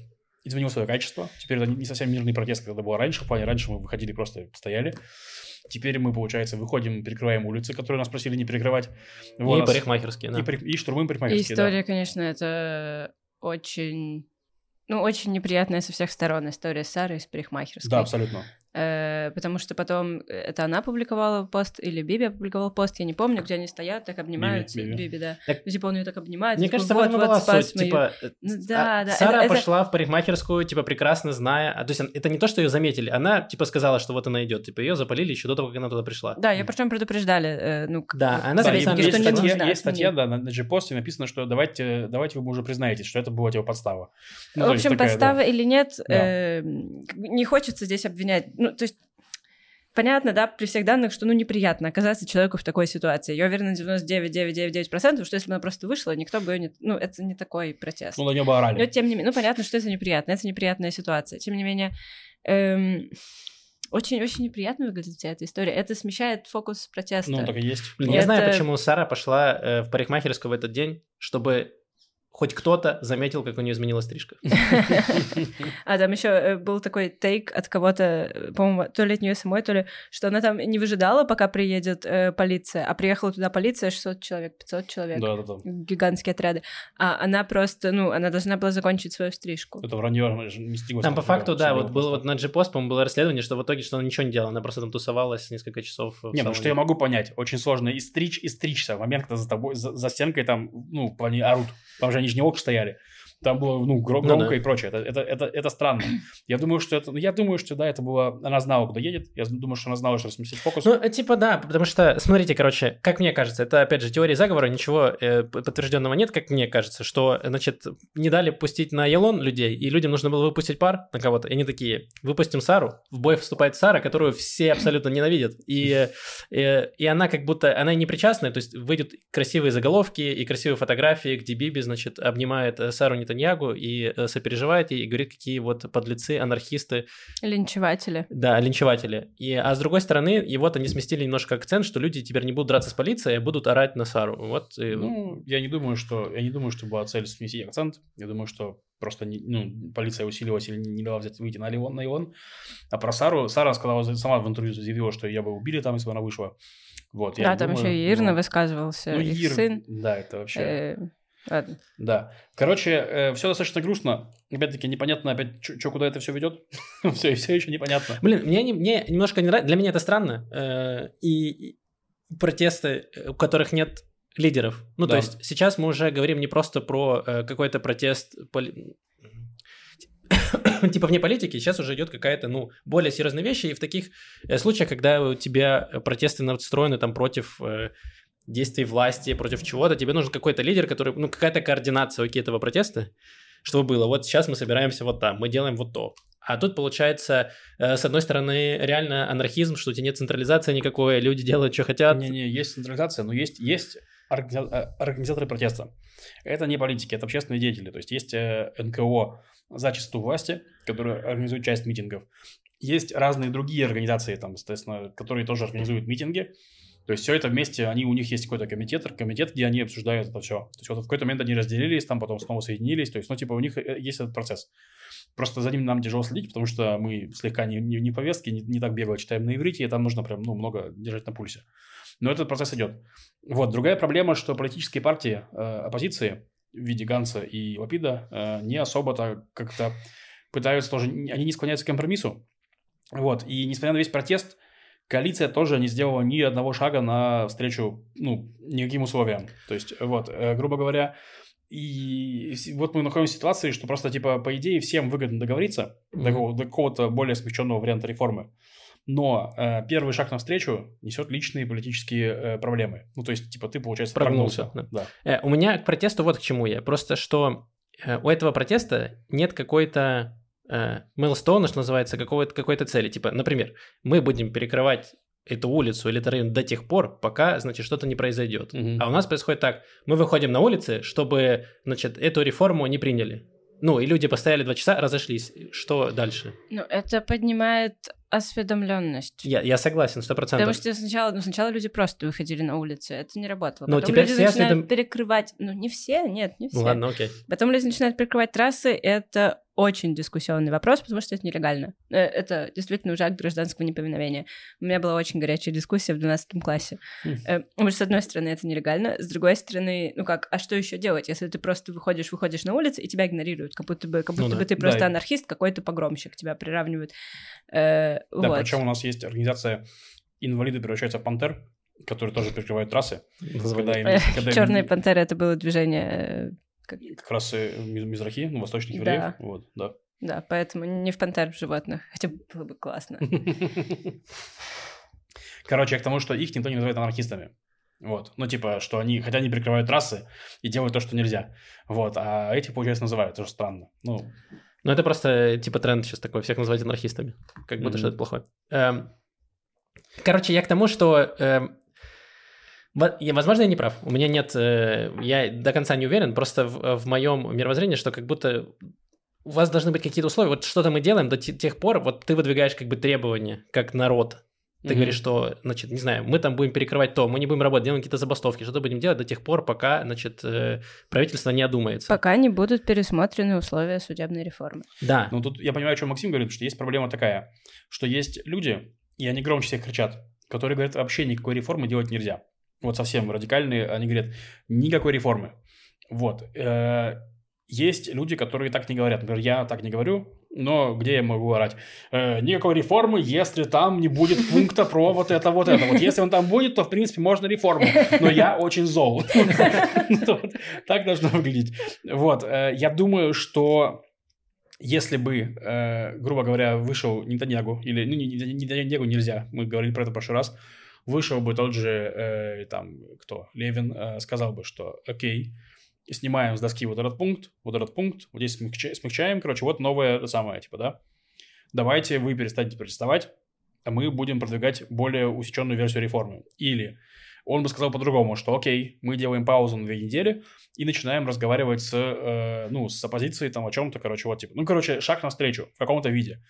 C: изменил свое качество. Теперь это не совсем мирный протест, это было раньше. В плане раньше мы выходили, просто стояли. Теперь мы, получается, выходим, перекрываем улицы, которые нас просили не перекрывать. Вот,
A: И
C: нас-
A: парикмахерские, да.
C: и, парик- и штурмуем
B: И
C: парикмахерские, да.
B: история, конечно, это очень... Ну, очень неприятная со всех сторон история с Сарой и с парикмахерской.
C: Да, абсолютно.
B: Э, потому что потом это она публиковала пост или Биби опубликовал пост, я не помню, где они стоят, так обнимаются.
C: Биби,
B: Биби,
C: Биби.
B: да.
A: Так-
B: Ну, типа он ее так обнимает.
A: Мне
B: такой,
A: кажется,
B: вот, вот,
A: была суть,
B: мою».
A: типа, э,
B: Ну,
A: а,
B: да, да.
A: Сара
B: это- это-
A: пошла в парикмахерскую, типа, прекрасно зная, а, то есть это не то, что ее заметили, она, типа, сказала, что вот она идет, типа, ее запалили еще до того, как она туда пришла.
B: Да, ее причем предупреждали. э, ну,
A: Да, она
C: Да, есть,
B: не
C: статья,
B: нужно
C: есть статья, да, на, G-посте написано, что давайте, давайте вы уже признаетесь, что это была типа подстава. Ну,
B: в
C: есть
B: общем,
C: да.
B: подстава или нет,
C: Да.
B: э, не хочется здесь обвинять. Ну, то есть Понятно, да, при всех данных, что, ну, неприятно оказаться человеку в такой ситуации. Я уверена на 99,999%, что если бы она просто вышла, никто бы ее не... Ну, это не такой протест.
C: Ну, на нее бы орали.
B: Но тем не менее, ну, понятно, что это неприятно, это неприятная ситуация. Тем не менее, эм, очень-очень неприятно выглядит вся эта история. Это смещает фокус протеста.
C: Ну, так и есть.
A: Блин,
C: Ну,
A: я знаю,
B: Это-
A: почему Сара пошла э, в парикмахерскую в этот день, чтобы хоть кто-то заметил, как у нее изменилась стрижка.
B: А там еще был такой тейк от кого-то, э, по-моему, то ли от нее самой, то ли, что она там не выжидала, пока приедет э, полиция, а приехала туда полиция 600 человек, 500 человек,
C: Да, да, да.
B: гигантские отряды. А она просто, ну, она должна была закончить свою стрижку.
C: Это вранье.
A: Там по факту, да, вот было вот на G-Post, по-моему, было расследование, что в итоге, что она ничего не делала, она просто там тусовалась несколько часов. в
C: Не, ну что я могу понять, очень сложно и стричь, и стричься. В момент, когда за тобой, за, за стенкой там, ну, в плане орут. Там же они не окна стояли. Там было, ну, гро-
A: Ну
C: громко
A: да.
C: и прочее. Это, это, это, это странно. Я думаю, что это... ну, Я думаю, что, да, это было... Она знала, куда едет. Я думаю, что она знала, что сместить фокус.
A: Ну, э, типа, да, потому что, смотрите, короче, как мне кажется, это, опять же, теория заговора, ничего э, подтвержденного нет, как мне кажется, что, значит, не дали пустить на Елон людей, и людям нужно было выпустить пар на кого-то, и они такие, выпустим Сару, в бой вступает Сара, которую все абсолютно ненавидят, и, э, и она как будто, она и не причастная, то есть выйдут красивые заголовки и красивые фотографии, где Биби, значит, обнимает э, Сару Нетаньягу и э, сопереживает ей, и говорит, какие вот подлецы, анархисты,
B: Линчеватели.
A: да, линчеватели. И, а с другой стороны, и вот они сместили немножко акцент, что люди теперь не будут драться с полицией, а будут орать на Сару. Вот. и-
C: Ну, я не думаю, что я не думаю, что была цель сместить акцент. Я думаю, что просто не- ну, полиция усиливалась или не дала взять выйти на Леон, на Илон. А про Сару, Сара сказала, сама в интервью заявила, что ее бы убили там, если бы она вышла. Вот,
B: да, там
C: думаю,
B: еще и Ирна
C: ну,
B: высказывался,
C: ну,
B: их
C: Ир,
B: сын.
C: Да, это вообще...
B: Э, ладно.
C: Да. Короче, все достаточно грустно. Опять-таки, непонятно опять, что куда это все ведет. все, все еще непонятно.
A: Блин, мне, не- мне немножко не нравится, для меня это странно. э, и, и протесты, э, у которых нет лидеров. Ну,
C: Да.
A: то есть сейчас мы уже говорим не просто про э, какой-то протест поли- типа вне политики, сейчас уже идет какая-то, ну, более серьезная вещь, и в таких э, случаях, когда у тебя протесты настроены там против э, действий власти, против чего-то, тебе нужен какой-то лидер, который, ну, какая-то координация окей, этого протеста, чтобы было, вот сейчас мы собираемся вот там, мы делаем вот то. А тут получается, э, с одной стороны, реально анархизм, что у тебя нет централизации никакой, люди делают, что хотят.
C: Не-не, есть централизация, но есть, есть э, организаторы протеста. Это не политики, это общественные деятели. То есть есть э, НКО за чистоту власти, которые организуют часть митингов. Есть разные другие организации, там, соответственно, которые тоже организуют митинги. То есть все это вместе, они, у них есть какой-то комитет, комитет, где они обсуждают это все. То есть вот в какой-то момент они разделились, там потом снова соединились. То есть, ну, типа, у них э, есть этот процесс. Просто за ним нам тяжело следить, потому что мы слегка не, не, не повестки, не, не так бегло читаем на иврите, и там нужно прям, ну, много держать на пульсе. Но этот процесс идет. Вот, другая проблема, что политические партии э, оппозиции в виде Ганса и Лапида э, не особо-то как-то пытаются тоже, они не склоняются к компромиссу. Вот, и несмотря на весь протест, коалиция тоже не сделала ни одного шага на встречу, ну, никаким условиям. То есть, вот, э, грубо говоря, и вот мы находимся в ситуации, что просто, типа, по идее, всем выгодно договориться до,
A: Мгм.
C: какого- до какого-то более смягченного варианта реформы. Но э, первый шаг навстречу несет личные политические э, проблемы. Ну, то есть, типа, ты, получается,
A: Прогнулся,
C: прогнулся. Да.
A: Э, у меня к протесту вот к чему я. Просто что э, у этого протеста нет какой-то мейлстоуна, что называется, какой-то, какой-то цели. Типа, например, мы будем перекрывать эту улицу или этот район до тех пор, пока, значит, что-то не произойдет.
C: Мгм.
A: А у нас происходит так. Мы выходим на улицы, чтобы, значит, эту реформу не приняли. Ну, и люди постояли два часа, разошлись. Что дальше?
B: Ну, это поднимает осведомленность.
A: Я, я согласен, сто процентов.
B: Потому что сначала, ну, сначала люди просто выходили на улицы, это не работало.
A: Ну,
B: Потом
A: теперь
B: люди начинают
A: осведом-
B: перекрывать, ну, не все, нет, не все.
A: Ну ладно, окей.
B: Потом люди начинают перекрывать трассы, это очень дискуссионный вопрос, потому что это нелегально. Э, Это действительно уже акт гражданского неповиновения. У меня была очень горячая дискуссия в 12 классе.
C: Хм.
B: Э, Потому что, с одной стороны, это нелегально, с другой стороны, ну как, а что еще делать, если ты просто выходишь, выходишь на улицу, и тебя игнорируют, как будто бы, как
A: Ну
B: будто
A: да.
B: бы ты просто
C: Да.
B: анархист, какой-то погромщик, тебя приравнивают
C: Да,
B: вот.
C: причем у нас есть организация «Инвалиды превращаются в пантер», которые тоже перекрывают трассы. Когда им- когда им-
B: Черные пантеры это было движение. э, как-
C: Как раз э, ми- мизрахи, ну, восточных
B: Да.
C: евреев. Вот, да.
B: Да, поэтому не в пантер в животных. Хотя было бы классно.
C: Короче, я к тому, что их никто не называет анархистами. Вот. Ну, типа, что они, хотя они прикрывают трассы и делают то, что нельзя. Вот. А этих, получается, называют. Тоже странно. Ну,
A: Ну, это просто, типа, тренд сейчас такой, всех называть анархистами. Как будто
C: Мгм.
A: что это плохое. Эм, Короче, я к тому, что... эм, Возможно, я не прав. У меня нет... э, Я до конца не уверен. Просто в, в моем мировоззрении, что как будто у вас должны быть какие-то условия. Вот что-то мы делаем до те- тех пор, вот ты выдвигаешь как бы требования, как народ. Ты
C: Мгм.
A: говоришь, что, значит, не знаю, мы там будем перекрывать то, мы не будем работать, делаем какие-то забастовки, что-то будем делать до тех пор, пока, значит, э, правительство не одумается.
B: Пока не будут пересмотрены условия судебной реформы.
A: Да.
C: Ну, тут я понимаю, о чем Максим говорит, что есть проблема такая, что есть люди, и они громче всех кричат, которые говорят, вообще никакой реформы делать нельзя. Вот совсем радикальные, они говорят, никакой реформы. Вот. Э, Есть люди, которые так не говорят. Например, я так не говорю, но где я могу орать? Э, никакой реформы, если там не будет пункта про вот это, вот это. Вот если он там будет, то, в принципе, можно реформу. Но я очень зол. Так должно выглядеть. Вот. э, Я думаю, что если бы, э, грубо говоря, вышел Нетаньягу, или, ну, Нетаньягу нельзя, мы говорили про это в прошлый раз, вышел бы тот же, э, там, кто, Левин, сказал бы, что окей, снимаем с доски вот этот пункт, вот этот пункт, вот здесь смягча- смягчаем, короче, вот новое самое, типа, да, давайте вы перестанете протестовать, а мы будем продвигать более усеченную версию реформы. Или он бы сказал по-другому, что окей, мы делаем паузу на две недели и начинаем разговаривать с, э, ну, с оппозицией там о чем-то, короче, вот типа, ну, короче, шаг навстречу в каком-то виде.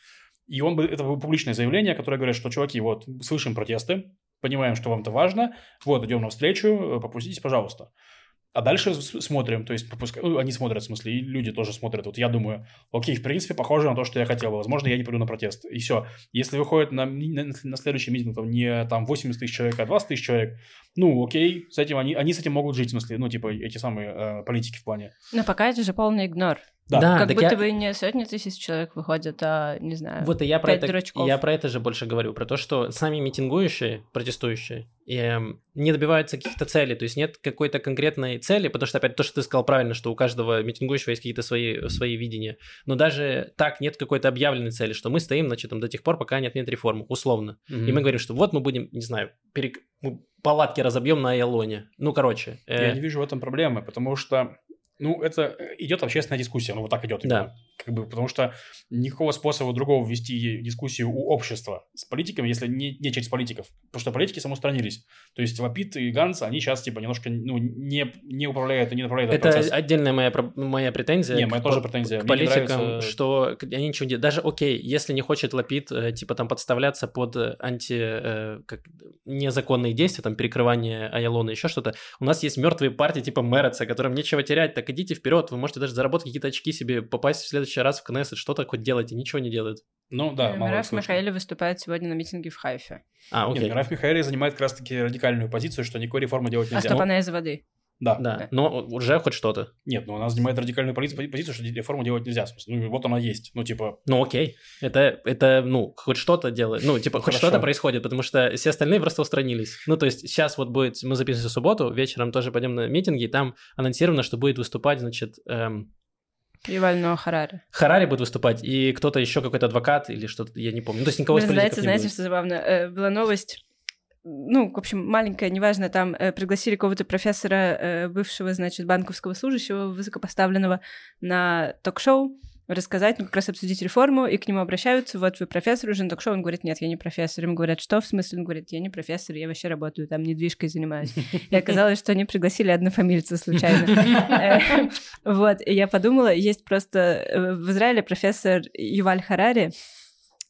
C: И он бы, это было публичное заявление, которое говорит, что, чуваки, вот, слышим протесты, понимаем, что вам это важно, вот, идем навстречу, э, попуститесь, пожалуйста. А дальше смотрим, то есть попуска- ну, они смотрят, в смысле, и люди тоже смотрят. Вот я думаю, окей, в принципе, похоже на то, что я хотел бы. Возможно, я не пойду на протест. И все. Если выходит на, на, на следующий митинг там, не там 80 тысяч человек, а 20 тысяч человек, ну, окей, с этим они, они с этим могут жить, в смысле, ну, типа, эти самые э, политики в плане.
B: Но пока это же полный игнор.
C: Да.
A: Да,
B: как
A: так
B: будто
A: я-
B: бы не сотни тысяч человек выходят, а, не знаю,
A: Вот и я про это,
B: дурачков.
A: я про это же больше говорю, про то, что сами митингующие, протестующие, эм, не добиваются каких-то целей, то есть нет какой-то конкретной цели, потому что, опять, то, что ты сказал правильно, что у каждого митингующего есть какие-то свои, свои видения, но даже так нет какой-то объявленной цели, что мы стоим, значит, там, до тех пор, пока нет, нет реформы, условно. И мы говорим, что вот мы будем, не знаю, перек... палатки разобьем на Айалоне. Ну, короче. э,
C: Я не вижу в этом проблемы, потому что, ну, это идет общественная дискуссия, ну, вот так идет. именно.
A: Да.
C: Как бы, потому что никакого способа другого вести дискуссию у общества с политиками, если не, не через политиков. Потому что политики самоустранились. То есть Лапид и Ганс, они сейчас, типа, немножко, ну, не, не управляют и не направляют этот
A: Это
C: процесс.
A: отдельная моя, моя претензия.
C: Не, моя тоже претензия.
A: К
C: Мне не
A: политикам,
C: нравится-
A: что они ничего не. Даже, окей, если не хочет Лапид, э, типа, там, подставляться под э, анти... э, как, незаконные действия, там, перекрывание Айалона, еще что-то, у нас есть мертвые партии, типа Мерца, которым нечего терять, так идите вперед, вы можете даже заработать какие-то очки себе, попасть в следующий раз в Кнессет, что-то хоть делайте, ничего не делают.
C: Ну, да,
B: Э,
C: мало
B: Мираф. Михаэли выступает сегодня на митинге в Хайфе.
A: А,
C: Нет,
A: окей.
C: Мираф Михаэли занимает как раз-таки радикальную позицию, что никакой реформы делать
B: А
C: нельзя.
B: стоп,
C: Ну,
B: она из воды.
C: Да.
A: Да, но уже хоть что-то.
C: Нет, ну она занимает радикальную пози- позицию, что реформу делать нельзя. Ну, вот она есть. Ну, типа,
A: Ну, окей. Это, это, ну, хоть что-то делает. Ну, типа, хоть что-то происходит, потому что все остальные просто устранились. Ну, то есть сейчас вот будет, мы записываем в субботу, вечером тоже пойдем на митинги, и там анонсировано, что будет выступать, значит, эм,
B: Юваль Ноа Харари.
A: Харари будет выступать, и кто-то еще, какой-то адвокат или что-то, я не помню. Ну, то есть никого из
B: Блин,
A: политиков
B: знаете,
A: не
B: знаете,
A: будет.
B: что забавно? Э, Была новость, ну, в общем, маленькая, неважно, там э, пригласили какого-то профессора, э, бывшего, значит, банковского служащего, высокопоставленного, на ток-шоу, рассказать, ну, как раз обсудить реформу, и к нему обращаются, вот вы профессор уже на ток-шоу, он говорит, нет, я не профессор. Им говорят, что в смысле? Он говорит, я не профессор, я вообще работаю там, недвижкой занимаюсь. И оказалось, что они пригласили однофамильца случайно. Э, Вот, и я подумала, есть просто э, в Израиле профессор Юваль Харари,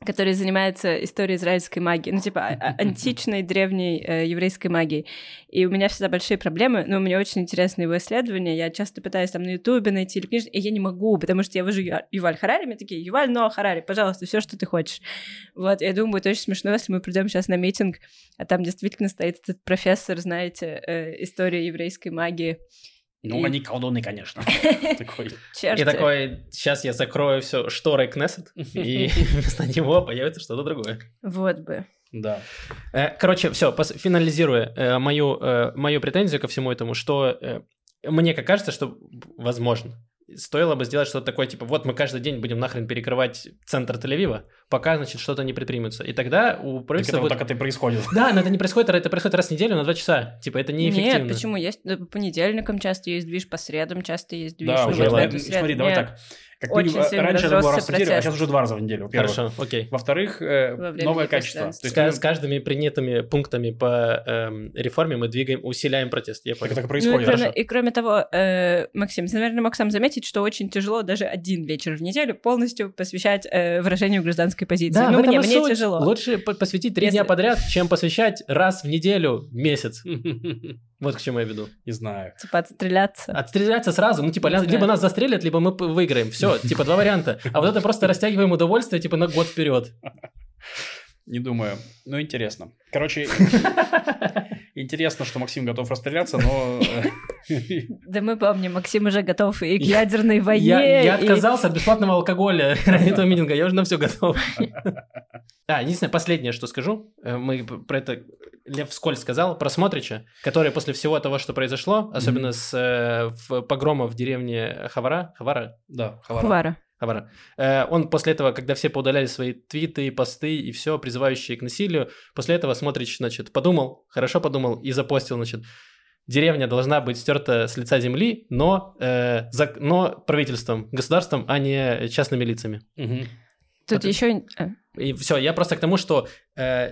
B: который занимается историей израильской магии, ну, типа, а- а- античной, древней э, еврейской магией. И у меня всегда большие проблемы, но мне очень интересно его исследования. Я часто пытаюсь там на Ютубе найти или книжки, и я не могу, потому что я вижу Ю- Юваль Харари, мне такие, Юваль, но Харари, пожалуйста, все, что ты хочешь. Вот, я думаю, будет очень смешно, если мы придем сейчас на митинг, а там действительно стоит этот профессор, знаете, э, истории еврейской магии,
C: Ну,
B: И-
C: они колдуны, конечно.
A: И такой, сейчас я закрою все шторой Кнессет, и вместо него появится что-то другое.
B: Вот бы.
C: Да.
A: Э, Короче, все, финализируя э, мою, э, мою претензию ко всему этому, что мне как кажется, что, возможно, стоило бы сделать что-то такое, типа, вот мы каждый день будем нахрен перекрывать центр Тель-Авива, пока, значит, что-то не предпримется. И тогда у
C: Так
A: правительства
C: это вот
A: будет-
C: так это и происходит.
A: Да, но это не происходит, это происходит раз в неделю на два часа. Типа, это неэффективно.
B: Нет, почему? Есть по понедельникам часто есть движ, по средам часто есть движ.
C: Да, уже.
A: вот
C: Смотри, давай так. Как
B: Очень
C: минимум,
B: сильно
C: раньше это было раз в неделю, а сейчас уже два раза в неделю. во-первых.
A: Хорошо, окей.
C: Во-вторых, э,
B: Во
C: новое качество. То есть
A: С, каждыми принятыми пунктами по эм, реформе мы двигаем, усиляем протест. Я
C: так
A: понял.
C: это
B: Ну, и,
C: происходит.
B: кроме, и кроме того, э, Максим, ты, наверное, мог сам заметить, что очень тяжело даже один вечер в неделю полностью посвящать э, выражению гражданской позиции.
A: Да,
B: ну, мне, мне
A: суть.
B: тяжело.
A: Лучше по- посвятить три
B: Если-
A: дня подряд, чем посвящать раз в неделю месяц. Вот к чему я веду.
C: Не знаю.
B: Типа отстреляться.
A: Отстреляться сразу, ну, типа,
B: Не
A: ля-
B: знаю.
A: либо нас застрелят, либо мы выиграем. Все, типа, два варианта. А вот это просто растягиваем удовольствие, типа, на год вперед.
C: Не думаю. Ну, интересно. Короче, интересно, что Максим готов расстреляться, но... э,
B: Да мы помним, Максим уже готов и к ядерной войне.
A: Я, отказался от бесплатного алкоголя ради этого митинга, я уже на все готов. А, единственное, последнее, что скажу, э, мы про это Лев вскользь сказал, про Смотрича, который после всего того, что произошло, особенно с э, в- погрома в деревне Хавара, Хавара,
C: Да, Хавара.
A: Хавара, э, он после этого, когда все поудаляли свои твиты, посты и все, призывающие к насилию, после этого Смотрич, значит, подумал, хорошо подумал и запостил, значит, деревня должна быть стерта с лица земли, но, э, зак- но правительством, государством, а не частными лицами.
C: Мгм.
B: Тут
A: Это-
B: еще... а,
A: И все, я просто к тому, что э,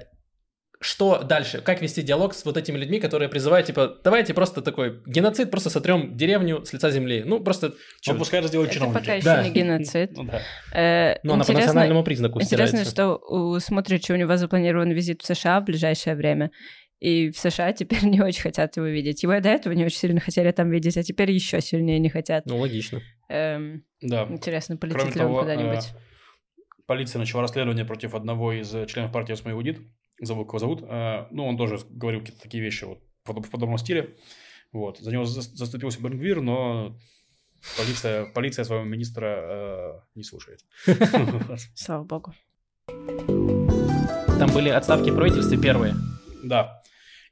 A: что дальше? Как вести диалог с вот этими людьми, которые призывают, типа, давайте просто такой геноцид, просто сотрем деревню с лица земли. Ну, просто... чё?
C: Ну, пускай это сделают
B: Это
C: чиновники.
B: пока еще
A: Да.
B: не геноцид.
C: Ну да.
B: Э,
A: Ну, она по
B: интересно-
A: национальному признаку
B: Интересно,
A: стирается.
B: что у Смотрича у него запланирован визит в США в ближайшее время. И в США теперь не очень хотят его видеть. Его и до этого не очень сильно хотели там видеть, а теперь еще сильнее не хотят.
A: Ну, логично.
B: Эм,
C: Да.
B: интересно,
C: Кроме
B: полетит ли он
C: того,
B: куда-нибудь.
C: э, полиция начала расследование против одного из членов партии Осмоевудит. Забыл, кого зовут. Э, Ну, он тоже говорил какие-то такие вещи вот в под- в подобном стиле. Вот. За него за- заступился Бенгвир, но полиция, полиция своего министра э, не слушает.
B: Слава богу.
A: Там были отставки в правительстве первые.
C: Да.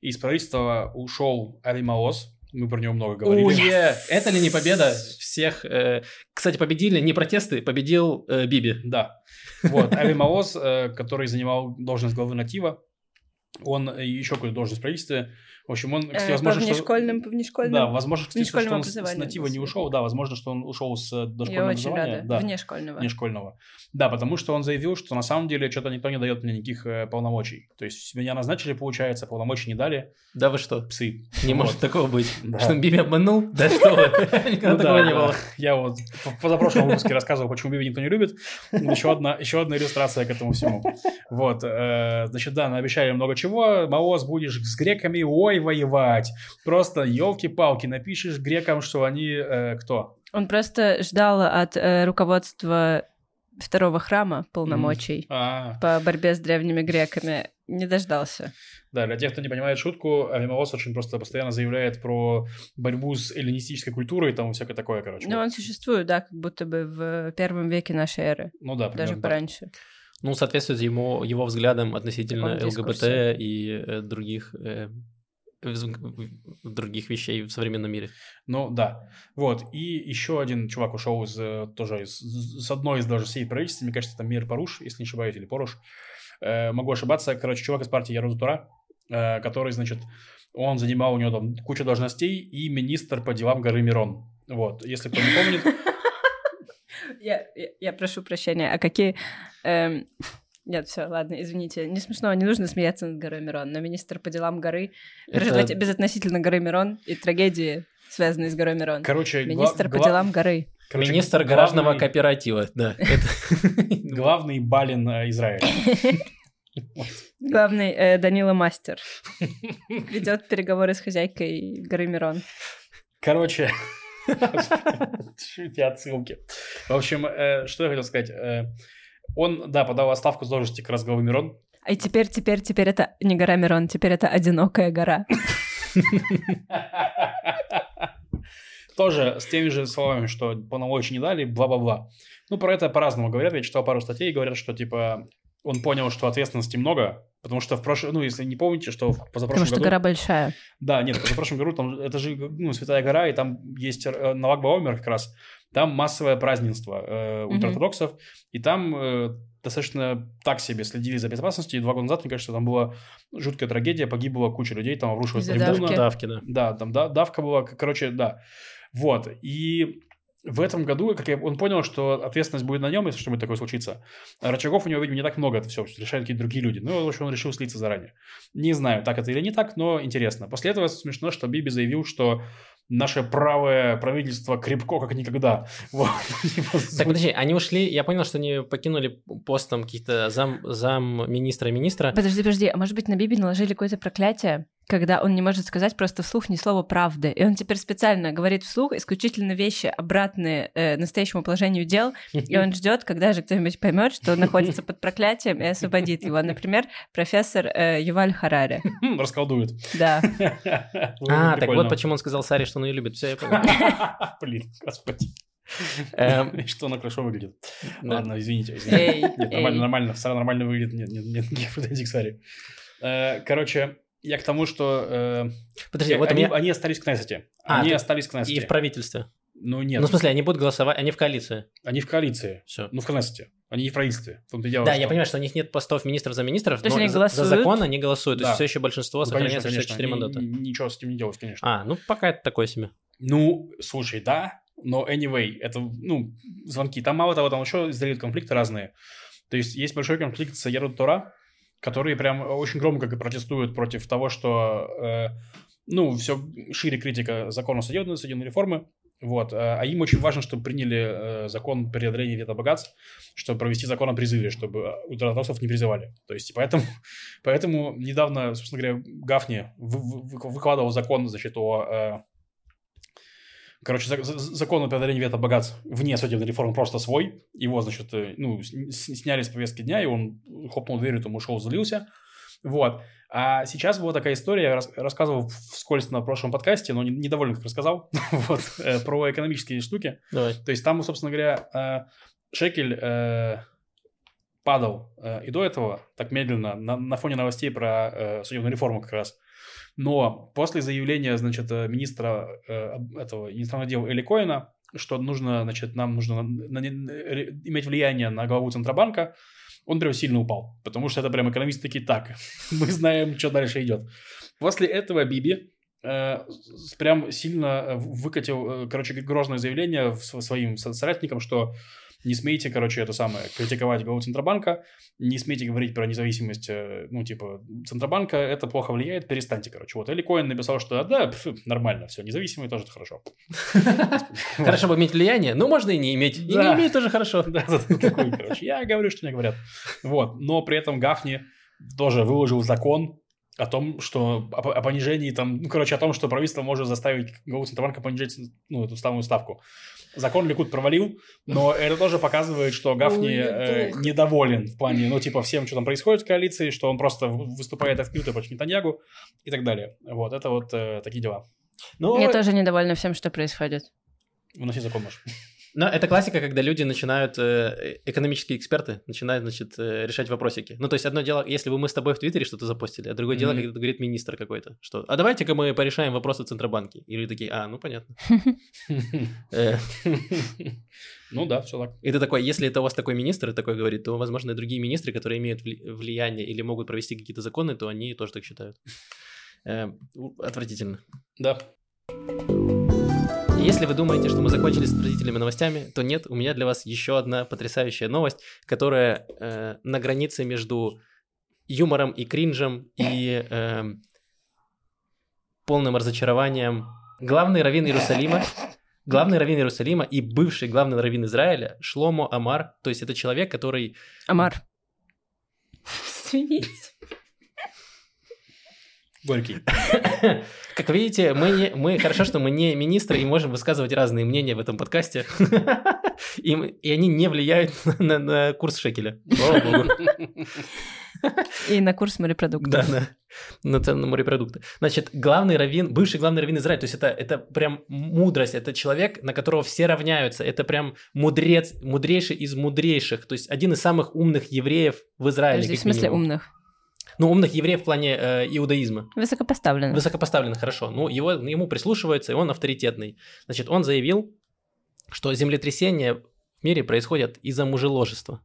C: Из правительства ушел Ави Маоз. Мы про него много говорили.
A: Уе! Это ли не победа всех? э, Кстати, победили не протесты, победил э, Биби.
C: Да. Вот, Ави Маоз, э, который занимал должность главы Натива, он э, еще какую-то должность в правительстве. В общем, он, кстати,
B: Э,
C: возможно,
B: по
C: что...
B: внешкольным, по внешкольным.
C: Да, возможно, кстати, что он с- Натива не ушел. Да, возможно, что он ушел с э,
B: Я
C: дошкольного
B: очень
C: образования.
B: рада.
C: Да,
B: Внешкольного.
C: внешкольного. Да, потому что он заявил, что на самом деле что-то никто не дает мне никаких э, полномочий. То есть меня назначили, получается, полномочий не дали.
A: Да вы что?
C: Псы.
A: Не
C: Вот.
A: может такого быть.
C: Да.
A: Что Биби обманул? Да что вы? Никогда
C: Ну
A: такого
C: да,
A: не было.
C: Я вот в позапрошлом выпуске рассказывал, почему Биби никто не любит. Еще одна, еще одна иллюстрация к этому всему. Вот, значит, да, наобещали много чего. Маоз, будешь с греками, ой, воевать. Просто елки-палки, напишешь грекам, что они э, кто?
B: Он просто ждал от э, руководства второго храма полномочий
C: А,
B: по борьбе с древними греками. Не дождался.
C: да, для тех, кто не понимает шутку, Авимаос очень просто постоянно заявляет про борьбу с эллинистической культурой, там всякое такое, короче.
B: Но
C: вот.
B: он существует, да, как будто бы в первом веке нашей эры.
C: Ну да,
B: Даже
C: примерно так.
B: пораньше.
A: Ну, соответствует ему, его взглядам относительно ЛГБТ и э, других, э, других вещей в современном мире.
C: Ну да. Вот. И еще один чувак ушел из э, тоже из, с одной из даже сей правительств. Мне кажется, это Мир Паруш, если не ошибаюсь, или Поруш. Э, могу ошибаться. Короче, чувак из партии Яруза Тура, э, который, значит, он занимал у него там кучу должностей и министр по делам горы Мирон. Вот. Если кто не помнит,
B: Я, я, я прошу прощения, а какие... Нет, все, ладно, извините. Не смешно, не нужно смеяться над горой Мирон, но министр по делам горы...
A: Это-
B: давайте безотносительно горы Мирон и трагедии, связанные с горой Мирон.
C: короче, гла-
B: Министр по
C: гла-
B: делам горы.
C: короче,
A: Министр
C: главный-
A: гаражного кооператива, да.
C: Главный Балин э, Израиля.
B: Главный э, Данила Мастер. Ведет переговоры с хозяйкой горы Мирон.
C: Короче, эти отсылки. В общем, э, что я хотел сказать. Э, Он, да, подал отставку с должности как раз главы Мирон.
B: А и теперь, теперь, теперь это не гора Мирон, теперь это одинокая гора.
C: тоже с теми же словами, что полномочий не дали, бла-бла-бла. Ну, про это по-разному говорят. Я читал пару статей, говорят, что, типа, он понял, что ответственности много, потому что в прошлом, ну, если не помните, что в позапрошлом
B: Потому что
C: году...
B: гора большая.
C: Да, нет, в позапрошлом году там, это же, ну, Святая гора, и там есть э, Навак Баомер как раз, там массовое празднество э, ультраортодоксов, и там э, достаточно так себе следили за безопасностью, и два года назад, мне кажется, там была жуткая трагедия, погибла куча людей, там обрушилась трибуна.
B: давки.
A: Давки, да.
C: Да, там да, давка была, короче, да. Вот, и в этом году, как я, он понял, что ответственность будет на нем, если что-нибудь такое случится. Рычагов у него, видимо, не так много, это все решают какие-то другие люди. Ну, в общем, он решил слиться заранее. Не знаю, так это или не так, но интересно. После этого смешно, что Биби заявил, что наше правое правительство крепко, как никогда. Вот. Типа,
A: Так, подожди, они ушли, я понял, что они покинули пост там каких-то зам, зам министра и министра.
B: Подожди, подожди, а может быть на Биби наложили какое-то проклятие, когда он не может сказать просто вслух ни слова правды, и он теперь специально говорит вслух исключительно вещи обратные э, настоящему положению дел, и он ждет, когда же кто-нибудь поймет, что он находится под проклятием и освободит его. Например, профессор э, Юваль Харари.
C: Хм, Расколдует.
B: Да.
A: А, так вот почему он сказал Саре, что он ее любит. Все, я понял.
C: Блин, господи.
A: Эм,
C: Что она хорошо выглядит. Ладно, извините. Нет, нормально, нормально. Сара нормально выглядит. Нет, нет, нет, претензий к Саре. Э, Короче, я к тому, что э,
A: Подожди, вот у
C: они,
A: меня...
C: они остались в Кнессете.
A: А,
C: Они
A: ты-
C: остались в
A: И
C: Кнессете.
A: в правительстве.
C: Ну, нет.
A: Ну, в смысле, они будут голосовать, они в коалиции.
C: Они в коалиции.
A: Все.
C: Ну, в Кнессете. Они не в правительстве. В том-то и дело,
A: Да,
C: что-
A: я понимаю, что у них нет постов министров за министров,
B: То есть
A: но
B: они
A: за,
B: голосуют?
A: за закон они голосуют. То
C: Да.
A: есть все еще большинство
C: Ну, конечно,
A: сохраняется
C: конечно.
A: 64
C: Ни-
A: мандата.
C: ни- Ничего с этим не делать, конечно.
A: А, ну пока это такое себе.
C: Ну, слушай, да, но anyway, это, ну, звонки. Там мало того, там еще издают конфликты разные. То есть есть большой конфликт с Ярод Тора, которые прям очень громко протестуют против того, что, э, ну, все шире критика закона судебной, судебной реформы. Вот. э, А им очень важно, чтобы приняли э, закон преодоления вето богатств, чтобы провести закон о призыве, чтобы ультраортодоксов не призывали. То есть, поэтому, поэтому недавно, собственно говоря, Гафни вы- вы- выкладывал закон, значит, о Короче, за- за- закон о преодолении вето богатств вне судебной реформы просто свой. Его, значит, э, ну, сняли с повестки дня, и он хлопнул дверью, там ушел, залился. Вот. А сейчас была такая история, я рас- рассказывал вскользь на прошлом подкасте, но не- недовольно как рассказал, вот, э, про экономические штуки.
A: Давай.
C: То есть там, собственно говоря, э, шекель э, падал э, и до этого так медленно на, на фоне новостей про э, судебную реформу как раз. Но после заявления, значит, э, министра э, этого иностранных дел Эли Коэна, что нужно, значит, нам нужно иметь влияние на главу Центробанка, он прям сильно упал. Потому что это прям экономисты такие, так, мы знаем, что дальше идет. После этого Биби э, прям сильно выкатил, короче, грозное заявление своим со- соратникам, что не смейте, короче, это самое, критиковать главу Центробанка, не смейте говорить про независимость, э, ну, типа, Центробанка, это плохо влияет, перестаньте, короче. Вот Эли Коэн написал, что да, пф, нормально, все, независимые тоже хорошо.
A: Хорошо бы иметь влияние, ну можно и не иметь. И не иметь тоже хорошо.
C: Да, да, да, такой, короче. Я говорю, что мне говорят. Вот. Но при этом Гафни тоже выложил закон о том, что о, о понижении там, ну, короче, о том, что правительство может заставить главу Центробанка понижать ну, эту ставную ставку. Закон Ликут провалил, но это тоже показывает, что Гафни э, недоволен в плане, ну, типа, всем, что там происходит в коалиции, что он просто выступает открыто против Нетаньягу и так далее. Вот, это вот э, такие дела.
A: Ну,
B: Я тоже недовольна всем, что происходит.
C: Выноси закон, Маш.
A: Но это классика, когда люди начинают, э, экономические эксперты начинают, значит, э, решать вопросики. Ну, то есть одно дело, если бы мы с тобой в Твиттере что-то запостили, а другое дело,
C: Мгм.
A: когда говорит министр какой-то, что, а давайте-ка мы порешаем вопросы в Центробанке. И люди такие, а, ну, понятно. Э,
C: Ну да, все так.
A: И ты такой, если это у вас такой министр и такой говорит, то, возможно, и другие министры, которые имеют вли- влияние или могут провести какие-то законы, то они тоже так считают. Э, Отвратительно.
C: Да.
A: Если вы думаете, что мы закончили с отвратительными новостями, то нет, у меня для вас еще одна потрясающая новость, которая э, на границе между юмором и кринжем и эм, полным разочарованием. Главный раввин Иерусалима, главный раввин Иерусалима и бывший главный раввин Израиля Шломо Амар, то есть это человек, который
B: Амар. Извините.
C: Горький.
A: Как видите, мы, не, мы хорошо, что мы не министры и можем высказывать разные мнения в этом подкасте. И, и они не влияют на, на курс шекеля. Слава богу.
B: И на курс морепродуктов.
A: Да, да. На цену на морепродукты. Значит, главный раввин, бывший главный раввин Израиля, то есть это, это прям мудрость, это человек, на которого все равняются, это прям мудрец, мудрейший из мудрейших, то есть один из самых умных евреев в Израиле.
B: Подожди, в смысле
A: минимум.
B: умных?
A: Ну, умных евреев в плане э, иудаизма.
B: Высокопоставленных.
A: Высокопоставленных, хорошо. Ну, его, ему прислушиваются, и он авторитетный. Значит, он заявил, что землетрясения в мире происходят из-за мужеложества.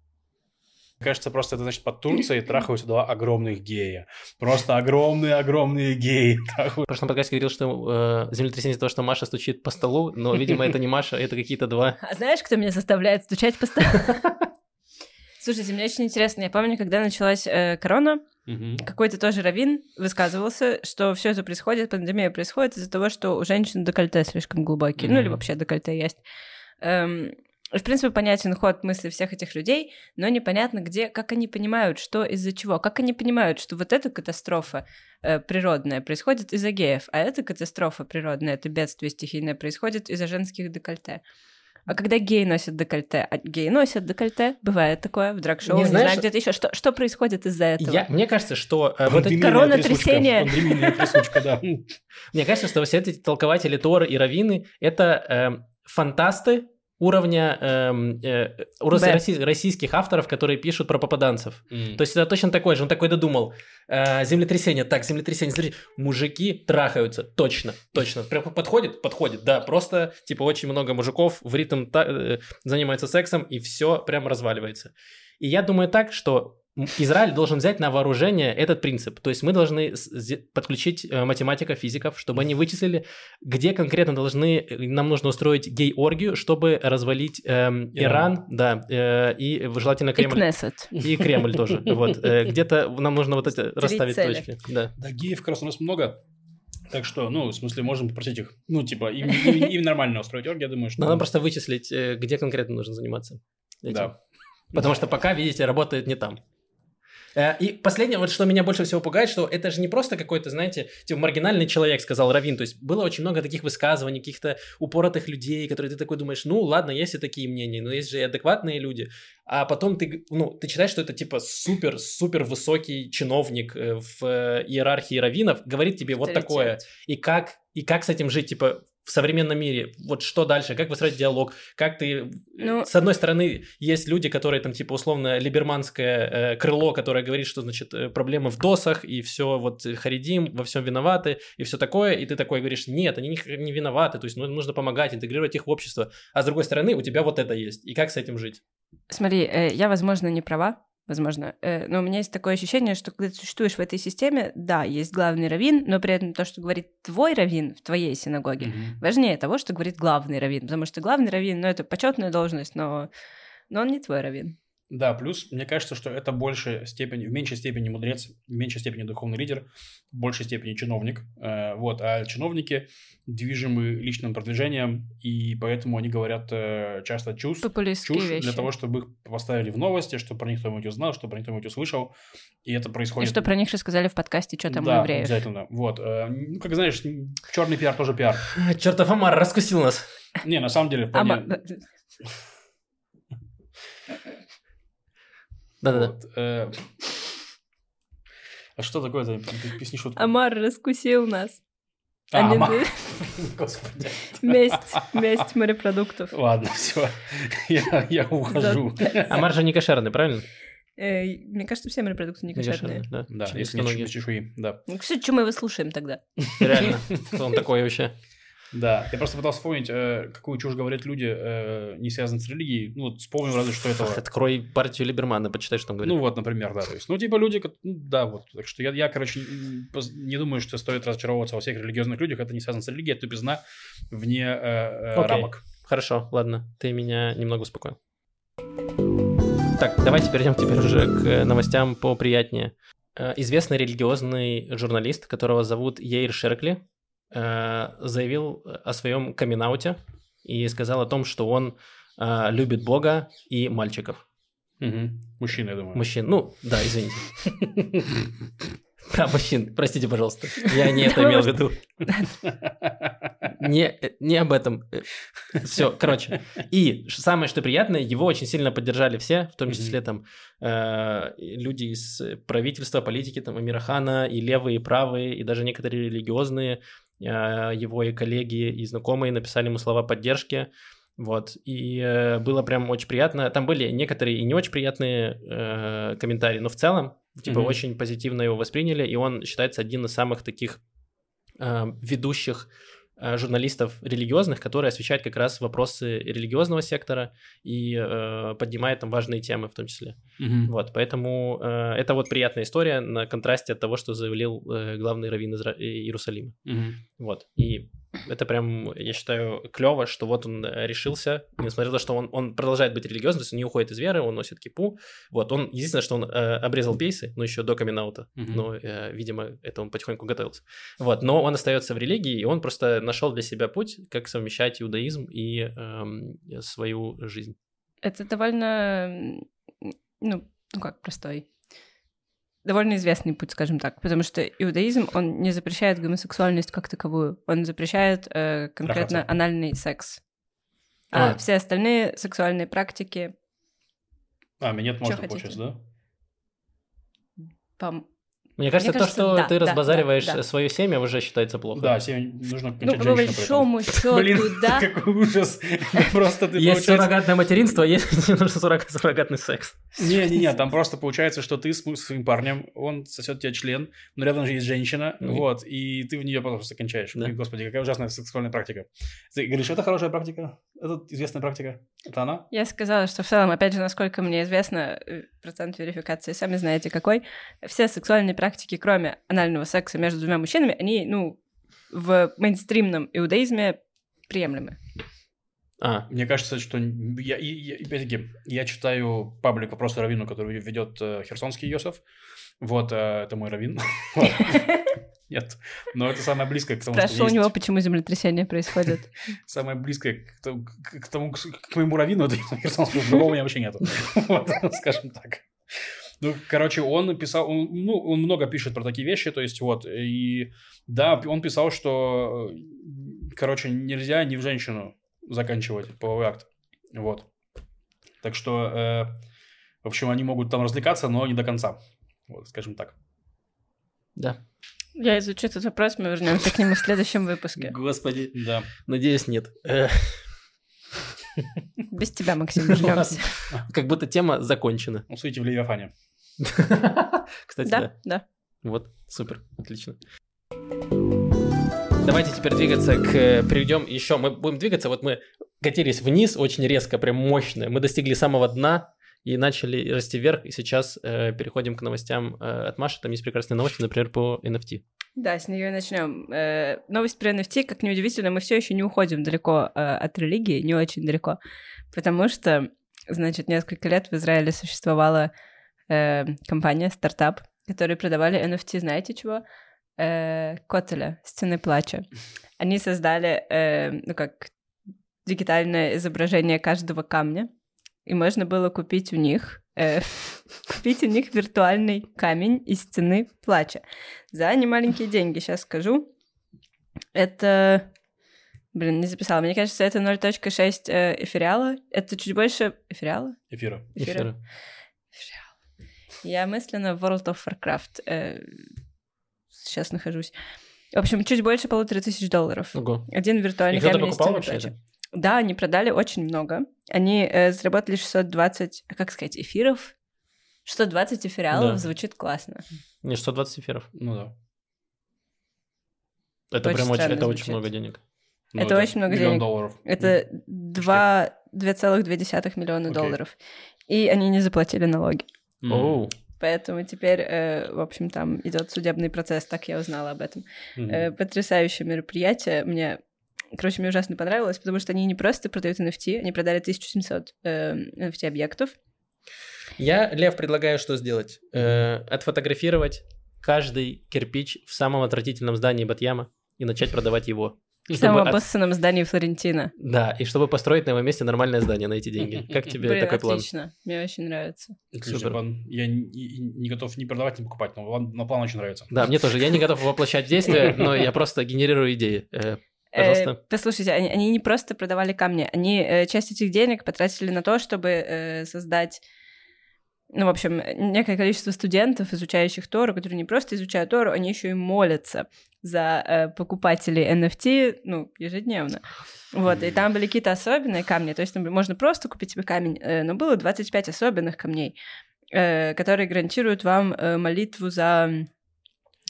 C: Кажется, просто это значит под Турцией трахаются два огромных гея. Просто огромные-огромные геи.
A: В прошлом подкасте говорил, что э, землетрясение из-за того, что Маша стучит по столу, но, видимо, это не Маша, это какие-то два.
B: А знаешь, кто меня заставляет стучать по столу? Слушайте, мне очень интересно. Я помню, когда началась э, корона, какой-то тоже раввин высказывался, что все это происходит, пандемия происходит из-за того, что у женщин декольте слишком глубокие, ну или вообще декольте есть. Эм, в принципе, понятен ход мысли всех этих людей, но непонятно, где, как они понимают, что из-за чего, как они понимают, что вот эта катастрофа э, природная происходит из-за геев, а эта катастрофа природная, это бедствие стихийное, происходит из-за женских декольте. А когда геи носят декольте, а геи носят декольте, бывает такое в драг-шоу,
A: Не
B: не,
A: знаешь,
B: знаю, где-то еще. Что, что происходит из-за этого?
A: Я, мне кажется, что э, вот
C: Пандемийная
B: корона,
C: да.
A: Мне кажется, что все эти толкователи Торы и Равины — это эм, фантасты уровня эм, э, россий- российских авторов, которые пишут про попаданцев.
C: М.
A: То есть это точно такой же. Он такой додумал. Э, землетрясение, так, землетрясение. Смотри, мужики трахаются. Точно, точно. Прям подходит? Подходит, да. Просто, типа, очень много мужиков в ритм та- э, занимаются сексом, и все прям разваливается. И я думаю так, что Израиль должен взять на вооружение этот принцип. То есть мы должны подключить э, математиков, физиков, чтобы они вычислили, где конкретно должны, э, нам нужно устроить гей-оргию, чтобы развалить эм,
C: Иран.
A: Иран, да, э, и желательно
B: И
A: Кремль.
B: Кнессет.
A: И Кремль тоже. Вот. э, Где-то нам нужно вот это расставить
B: цели.
A: точки. Да.
C: Да, геев как раз у нас много. Так что, ну, в смысле, можем попросить их, ну, типа, им, им- им нормально устроить орг, я думаю, что...
A: Надо просто вычислить, где конкретно нужно заниматься. этим.
C: Да.
A: Потому что пока, видите, работает не там. Э, И последнее, вот что меня больше всего пугает, что это же не просто какой-то, знаете, типа маргинальный человек, сказал Равин. То есть было очень много таких высказываний, каких-то упоротых людей, которые ты такой думаешь, ну ладно, есть и такие мнения, но есть же и адекватные люди. А потом ты, ну, ты читаешь, что это типа супер-супер высокий чиновник э, в э, иерархии раввинов, говорит тебе вот такое. И как, и как с этим жить, типа, в современном мире? Вот что дальше? Как выстроить диалог? Как ты... э,
B: Ну-
A: С одной стороны, есть люди, которые там, типа, условно, либерманское э, крыло, которое говорит, что, значит, э, проблемы в досах, и все, вот, э, харидим, во всем виноваты, и все такое, и ты такой говоришь, нет, они не, не виноваты, то есть ну, нужно помогать, интегрировать их в общество. А с другой стороны, у тебя вот это есть. И как с этим жить?
B: Смотри, э, я, возможно, не права, возможно, э, но у меня есть такое ощущение, что когда ты существуешь в этой системе, да, есть главный раввин, но при этом то, что говорит твой раввин в твоей синагоге,
C: Мгм.
B: важнее того, что говорит главный раввин, потому что главный раввин, ну, это почетная должность, но, но он не твой раввин.
C: Да, плюс, мне кажется, что это больше степени, в меньшей степени мудрец, в меньшей степени духовный лидер, в большей степени чиновник. Э, вот, а чиновники движимы личным продвижением, и поэтому они говорят э, часто чушь,
B: Популистские
C: чушь
B: вещи.
C: для того, чтобы их поставили в новости, чтобы про них кто-нибудь узнал, чтобы про них кто-нибудь услышал. И это
B: И
C: происходит...
B: что про них рассказали в подкасте, что там у
C: да,
B: евреев.
C: обязательно. Вот. э, Ну, как знаешь, черный пиар тоже пиар.
A: Чертов Амар раскусил нас.
C: Не, на самом деле, вполне...
A: Да-да-да.
C: Вот, э, А что такое-то? Песни шутку.
B: Амар раскусил нас.
C: А,
B: Они-
C: ма- Господи.
B: Месть, месть морепродуктов.
C: Ладно, все. Я, я ухожу.
A: Амар же не кошерный, правильно?
B: Э, Мне кажется, все морепродукты не кошерные.
A: да.
C: Да, если без чешуи, да.
B: Ну, Кстати, что мы его слушаем тогда?
A: Реально. Кто он такой вообще?
C: Да, я просто пытался вспомнить, э, какую чушь говорят люди, э, не связанные с религией. Ну, вот вспомним разве что этого.
A: Открой партию Либермана, почитай, что он говорит.
C: Ну, вот, например, да. То есть, ну, типа люди, ну, да, вот. Так что я, я, короче, не думаю, что стоит разочаровываться во всех религиозных людях. Это не связано с религией, это тупизна вне э, э,
A: Окей.
C: рамок.
A: Хорошо, ладно, ты меня немного успокоил. Так, давайте перейдем теперь уже к новостям поприятнее. Э, Известный религиозный журналист, которого зовут Ейр Шеркли, заявил о своем камин и сказал о том, что он э, любит Бога и мальчиков.
C: Мгм. Мужчина, я думаю.
A: Мужчин. Ну, да, извините. Про мужчин, простите, пожалуйста. Я не это имел в виду. Не, не об этом. Все, короче. И самое, что приятное, его очень сильно поддержали все, в том числе там э, люди из правительства, политики, там, Амирахана, и левые, и правые, и даже некоторые религиозные, э, его и коллеги, и знакомые написали ему слова поддержки. Вот, и э, было прям очень приятно. Там были некоторые и не очень приятные э, комментарии, но в целом, типа, mm-hmm. очень позитивно его восприняли, и он считается один из самых таких э, ведущих Э, журналистов религиозных, которые освещают как раз вопросы религиозного сектора и э, поднимают там важные темы в том числе.
C: Мгм.
A: Вот, поэтому э, это вот приятная история на контрасте от того, что заявил э, главный раввин Изра- э, Иерусалима.
C: Мгм.
A: Вот, и это прям, я считаю, клево, что вот он э, решился, несмотря на то, что он, он продолжает быть религиозным, то есть он не уходит из веры, он носит кипу. Вот, он, единственное, что он э, обрезал пейсы, но еще до камин
C: Мгм.
A: но, э, видимо, это он потихоньку готовился. Вот, но он остается в религии, и он просто нашел для себя путь, как совмещать иудаизм и эм, свою жизнь.
B: Это довольно, ну, ну как, простой. Довольно известный путь, скажем так, потому что иудаизм, он не запрещает гомосексуальность как таковую, он запрещает э, конкретно
C: Трахаться.
B: анальный секс. А,
A: А.
B: все остальные сексуальные практики,
C: А, минет можно, получается, да?
B: пом-
A: Мне кажется,
B: кажется,
A: то, что
B: да,
A: ты
B: да,
A: разбазариваешь
B: да, да.
A: свое семя, уже считается плохо.
C: Да, семь нужно
B: ну, по большому счету,
C: Блин,
B: да.
C: какой ужас. Просто ты,
A: Есть суррогатное материнство, есть суррог- суррогатный секс.
C: Не-не-не, там просто получается, что ты с своим парнем, он сосет тебе член, но рядом же есть женщина,
A: Мгм.
C: вот, и ты в нее просто кончаешь. Господи, какая ужасная сексуальная практика. Ты говоришь, это хорошая практика? Это известная практика? Это она?
B: Я сказала, что в целом, опять же, насколько мне известно, э, процент верификации, сами знаете какой, все сексуальные практики, кроме анального секса между двумя мужчинами, они, ну, в мейнстримном иудаизме приемлемы.
A: А,
C: Мне кажется, что я, я- опять-таки, я читаю паблик «Вопросы Равину», который ведет э, Херсонский Йосиф. Вот, э, это мой Равин. Нет, но это самое близкое к тому, что
B: Спрашивала у
C: есть.
B: него, почему землетрясения происходят.
C: Самое близкое к тому, к, тому, к, моему раввину, это Херсонского, другого у меня вообще нету. Вот, скажем так. Ну, короче, он писал, он, ну, он много пишет про такие вещи, то есть вот, и да, он писал, что, короче, нельзя ни в женщину заканчивать половой акт, вот. Так что, э, в общем, они могут там развлекаться, но не до конца, вот, скажем так.
A: да.
B: Я изучу этот вопрос, мы вернемся к нему в следующем выпуске.
A: Господи.
C: Да.
A: Надеюсь, нет. Э,
B: Без тебя, Максим, вернемся.
A: Как будто тема закончена.
C: Усуйте в Левиафане.
A: Кстати,
B: Да,
A: да. Вот, супер, отлично. Давайте теперь двигаться к... Перейдем еще... Мы будем двигаться, вот мы катились вниз очень резко, прям мощно. Мы достигли самого дна и начали расти вверх, и сейчас э, переходим к новостям э, от Маши. Там есть прекрасные новости, например, по NFT.
B: Да, с нее и начнем. Э, новость про NFT, как неудивительно, мы все еще не уходим далеко э, от религии, не очень далеко, потому что, значит, несколько лет в Израиле существовала э, компания, стартап, которые продавали NFT, знаете чего? Э, Котеля, Стены плача. Они создали, э, ну как, дигитальное изображение каждого камня, и можно было купить у них, э, купить у них виртуальный камень из стены плача за немаленькие деньги. Сейчас скажу. Это... Блин, не записала. Мне кажется, это 0.6 э, эфириала. Это чуть больше... Эфириала?
C: Эфира.
B: Эфира.
A: Эфира.
B: Эфириал. Я мысленно в World of Warcraft э, сейчас нахожусь. В общем, чуть больше полутора тысяч долларов.
A: Ого.
B: Один виртуальный
A: И кто-то
B: камень из стены
A: вообще?
B: Да, они продали очень много. Они э, заработали 620, а как сказать, эфиров? 620 эфириалов
A: Да.
B: звучит классно.
A: Не, 120 эфиров.
C: Ну да.
A: Это
B: Очень
A: прям очень, это
B: звучит.
A: очень много денег.
C: Ну,
B: Это очень много
C: миллион
B: денег.
C: долларов.
B: Это два- 2,2 миллиона
C: Окей.
B: долларов. И они не заплатили налоги.
C: М.
A: Оу.
B: Поэтому теперь, э, в общем, там идет судебный процесс, так я узнала об этом.
C: Мгм.
B: Э, потрясающее мероприятие. Мне, короче, мне ужасно понравилось, потому что они не просто продают NFT, они продали 1700 э, NFT-объектов.
A: Я, Лев, предлагаю что сделать? Э, отфотографировать каждый кирпич в самом отвратительном здании Батьяма и начать продавать его.
B: В самом
A: Чтобы от-
B: обоссанном здании Флорентина.
A: Да, и чтобы построить на его месте нормальное здание на эти деньги. Как тебе
B: Блин,
A: такой план?
B: отлично. Мне очень нравится.
C: Отличный
A: Супер.
C: план. Я не, не готов ни продавать, ни покупать, но план, но план очень нравится.
A: Да, мне тоже. Я не готов воплощать в действие, но я просто генерирую идеи. Пожалуйста.
B: Э, послушайте, они, они не просто продавали камни, они э, часть этих денег потратили на то, чтобы э, создать, ну, в общем, некое количество студентов, изучающих Тору, которые не просто изучают Тору, они еще и молятся за э, покупателей NFT, ну, ежедневно. Вот, и там были какие-то особенные камни, то есть, например, можно просто купить себе камень, э, но было 25 особенных камней, э, которые гарантируют вам э, молитву за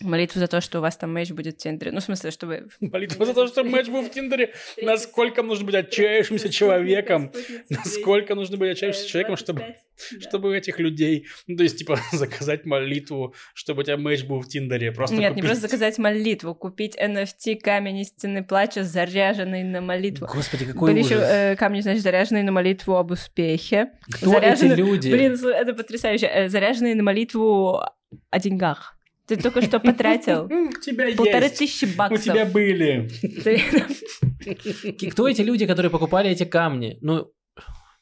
B: молитву за то, что у вас там матч будет в Тиндере. Ну, в смысле, чтобы...
C: Молитва за то, что матч был в Тиндере. Насколько нужно быть отчаявшимся человеком. Насколько нужно быть отчаявшимся человеком, чтобы, чтобы этих людей... Ну, то есть, типа, заказать молитву, чтобы у тебя матч был в Тиндере. Просто
B: Нет, не
C: купить.
B: просто заказать молитву, купить NFT камень истины плача, заряженный на молитву.
A: Господи, какой
B: Были еще
A: ужас.
B: э, камни, значит, заряженные на молитву об успехе.
A: Кто
B: заряжены-
A: эти люди?
B: Блин, это потрясающе. Э, заряженные на молитву о деньгах. Ты только что потратил
C: У
B: полторы
C: есть.
B: тысячи
C: У
B: баксов.
C: тебя были.
A: Кто эти люди, которые покупали эти камни? Ну,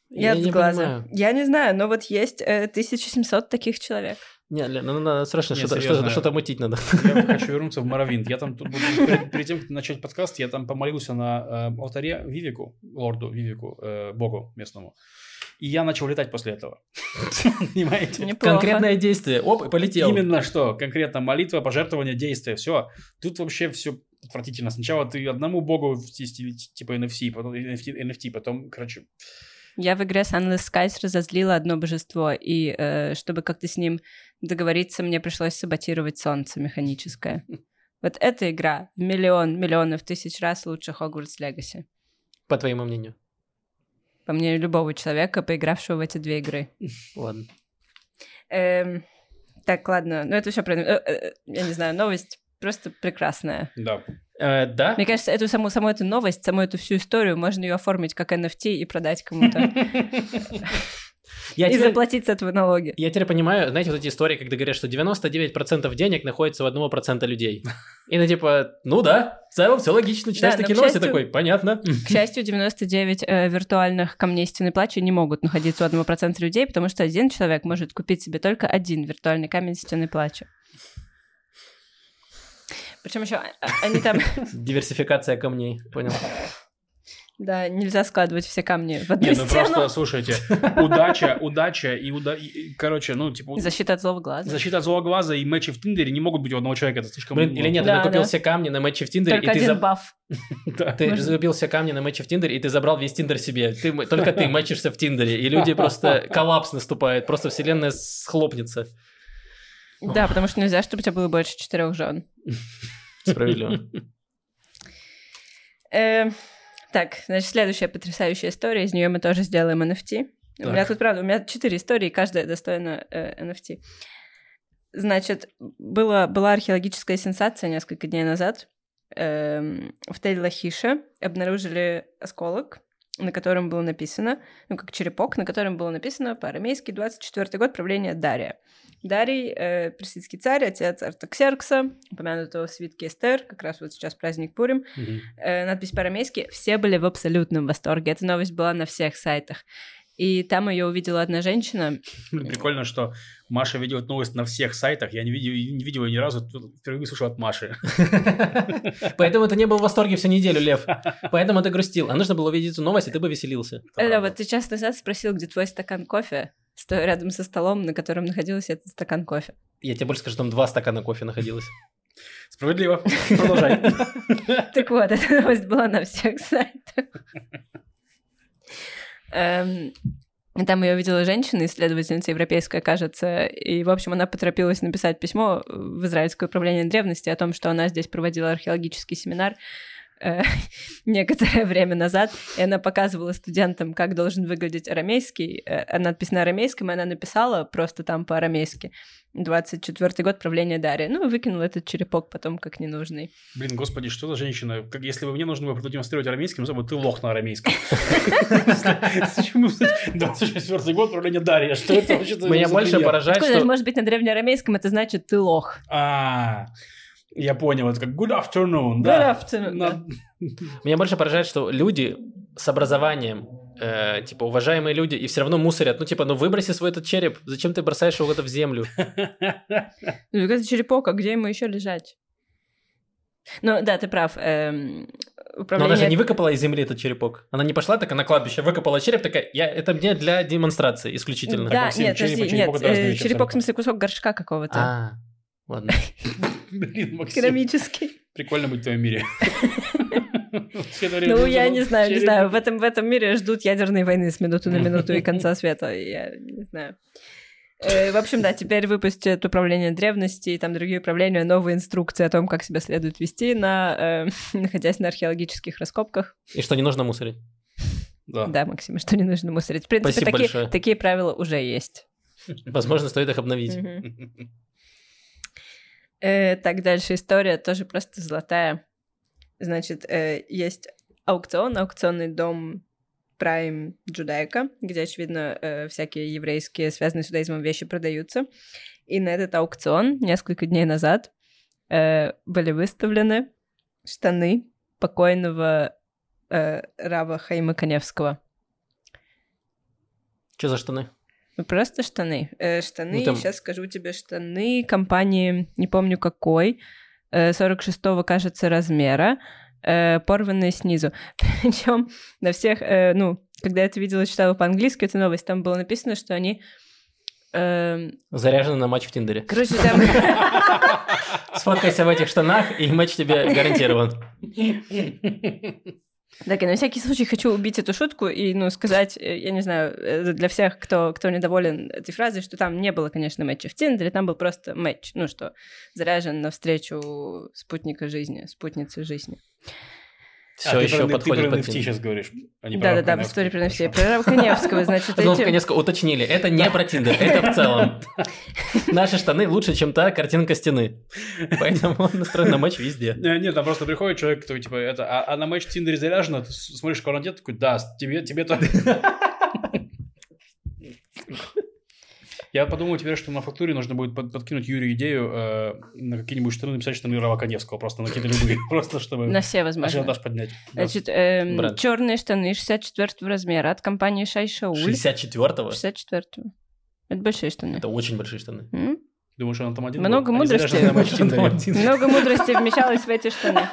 A: я не
B: глаза.
A: понимаю.
B: Я не знаю, но вот есть э, 1700 таких человек.
A: Не, Лен, ну надо срочно что-то, что-то, что-то мутить надо.
C: Я хочу вернуться в Моровинт. Я там тут перед, перед тем, как начать подкаст, я там помолился на э, алтаре Вивику, лорду Вивику, э, богу местному. И я начал летать после этого. Понимаете?
B: Неплохо.
A: Конкретное действие. Оп, и полетел.
C: Именно что, конкретно молитва, пожертвование, действие, все. Тут вообще все отвратительно. Сначала ты одному богу типа NFC, потом NFT, NFT, потом, короче,
B: Я в игре Sunless Skies разозлила одно божество, и э, чтобы как-то с ним договориться, мне пришлось саботировать солнце механическое. Вот эта игра в миллион, миллионов, тысяч раз лучше Хогвартс Легаси.
A: По твоему мнению.
B: По мнению любого человека, поигравшего в эти две игры.
A: Ладно.
B: Эм, так, ладно, ну это все про... э, э, я не знаю, новость просто прекрасная.
C: да.
A: Э, да?
B: Мне кажется, эту саму, саму эту новость, саму эту всю историю можно ее оформить как NFT и продать кому-то.
A: Я
B: И
A: теперь,
B: заплатить с этого налоги.
A: я теперь понимаю, знаете, вот эти истории, когда говорят, что 99% денег находится в 1% людей. И ну типа, ну да, в целом все логично. Читаешь
B: Да,
A: такие новости,
B: счастью-
A: такой, понятно.
B: К счастью, 99 э, виртуальных камней стены плача не могут находиться у 1% людей, потому что один человек может купить себе только один виртуальный камень стены плача. Причем еще они там,
A: Диверсификация камней, понял.
B: Да, нельзя складывать все камни в одну
C: Не, ну
B: стену.
C: просто, слушайте, удача, удача и, уда... и- короче, ну, типа,
B: Защита от злого глаза.
C: защита от злого глаза и матчи в Тиндере не могут быть у одного человека, это слишком...
A: Блин,
C: ну,
A: или нет,
B: Да,
A: ты купил
B: да.
A: все камни на матче в Тиндере,
B: Только
A: и ты,
B: один баф.
A: ты закупил все камни на матче в Тиндере, и ты забрал весь Тиндер себе. Ты, только ты матчишься в Тиндере, и люди просто коллапс наступает, просто вселенная схлопнется.
B: Да, потому что нельзя, чтобы у тебя было больше четырех жен.
A: Справедливо.
B: Так, значит, следующая потрясающая история, из нее мы тоже сделаем NFT. У
C: Так.
B: меня тут, правда, у меня четыре истории, каждая достойна э, NFT. Значит, была, была археологическая сенсация несколько дней назад. Эм, в Тель-Лахише обнаружили осколок, на котором было написано, ну, как черепок, на котором было написано по-арамейски 24 год правления Дария. Дарий, э, персидский царь, отец Артаксеркса, упомянутого в свитке Эстер, как раз вот сейчас праздник Пурим,
C: Мгм.
B: э, надпись по-арамейски, все были в абсолютном восторге. Эта новость была на всех сайтах. И там ее увидела одна женщина.
C: Прикольно, что Маша видит новость на всех сайтах. Я не видел, не видел ее ни разу, впервые слышал от Маши.
A: Поэтому ты не был в восторге всю неделю, Лев. Поэтому ты грустил. А нужно было увидеть эту новость, и ты бы веселился.
C: Правда.
B: вот ты час назад спросил, где твой стакан кофе, стоя рядом со столом, на котором находился этот стакан кофе.
A: Я тебе больше скажу, там два стакана кофе находилось.
C: Справедливо. Продолжай.
B: Так вот, эта новость была на всех сайтах. Эм, Там ее увидела женщина, исследовательница европейская, кажется, и, в общем, она поторопилась написать письмо в Израильское управление древности о том, что она здесь проводила археологический семинар э, некоторое время назад, и она показывала студентам, как должен выглядеть арамейский. Э, Надпись на арамейском, и она написала просто там по-арамейски. 24 год правления Дария. Ну, и выкинула этот черепок потом как ненужный.
C: Блин, господи, что за женщина? Как если бы мне нужно было продемонстрировать арамейским, то ты лох на арамейском. Почему 24 год правления Дарья? Что это вообще за
A: Меня больше поражает, что...
B: может быть на древнеарамейском, это значит ты лох.
C: А, Я понял, это как good afternoon,
B: Good
C: да.
B: afternoon,
C: На-
B: да.
A: Меня больше поражает, что люди с образованием, э, типа, уважаемые люди, и все равно мусорят. Ну, типа, ну выброси свой этот череп, зачем ты бросаешь его куда-то в землю?
B: Ну, это черепок, а где ему еще лежать? Ну, да, ты прав. эм,
A: Но
B: управление...
A: она же не выкопала из земли этот черепок. Она не пошла так на кладбище, выкопала череп, такая, я, это мне для демонстрации исключительно.
B: Да,
C: Максим,
B: нет,
C: череп и
B: подожди,
C: черепок
B: нет,
C: это
B: э, черепок, в смысле, кусок горшка какого-то.
A: А, ладно.
C: Блин, Максим,
B: Керамический.
C: прикольно быть в твоем мире.
B: Ну, я не знаю, не знаю. В этом, в этом мире ждут ядерной войны с минуты на минуту и конца света. Я не знаю. Э, В общем, да, теперь выпустят управление древности и там другие управления, новые инструкции о том, как себя следует вести, на, э, находясь на археологических раскопках.
A: И что не нужно мусорить.
C: Да.
B: Да, Максим, что не нужно мусорить. В принципе,
A: Спасибо
B: такие,
A: большое.
B: такие правила уже есть.
A: Возможно, стоит их обновить.
B: Э, Так, дальше история тоже просто золотая. Значит, э, есть аукцион, аукционный дом Prime Judaica, где, очевидно, э, всякие еврейские, связанные с иудаизмом вещи продаются. И на этот аукцион несколько дней назад э, были выставлены штаны покойного э, Рава Хаима Коневского.
A: Что за штаны?
B: Ну, просто штаны. Э, штаны,
A: Ну, там-
B: сейчас скажу тебе, штаны компании, не помню какой, 46-го, кажется, размера, э, порванные снизу. Причем на всех, э, ну, когда я это видела, читала по-английски эту новость, там было написано, что они... эм,
A: Заряжены на матч в Тиндере.
B: короче, там...
A: Сфоткайся в этих штанах, и матч тебе гарантирован.
B: Так, я на всякий случай хочу убить эту шутку и, ну, сказать, э, я не знаю, э, для всех, кто, кто недоволен этой фразой, что там не было, конечно, матча в Тиндере, там был просто матч, ну, что заряжен навстречу спутника жизни, спутницы жизни.
C: А,
A: Все
C: ты
A: еще
C: про-
A: подходит
C: Ты про
A: под
C: NFT
A: Тиндер.
C: сейчас говоришь, а не про
B: Да-да-да, в истории про.
C: Хорошо.
B: Про Рава Коневского, значит, эти...
A: наконец уточнили, это не про Тиндер, это в целом. Наши штаны лучше, чем та картинка стены. Поэтому он настроен на матч везде.
C: Не, Нет, там просто приходит человек, который типа это, а, а на матч в Тиндере заряжено, ты смотришь, кого он одет, такой, да, тебе, тебе то. Я подумал теперь, что на фактуре нужно будет под- подкинуть Юрию идею э, на какие-нибудь штаны написать штаны Рава Коневского, просто на какие-то любые, просто чтобы
B: На все, возможно.
C: ажиотаж поднять.
B: Значит,
A: Бренд.
B: черные штаны 64 размера от компании Шай Шауль.
A: 64-го?
B: 64 Это большие штаны.
A: Это очень большие штаны.
C: Думаешь, он там один
B: Много?
C: Они
B: мудрости.
C: на.
B: Много мудрости вмещалось в эти штаны.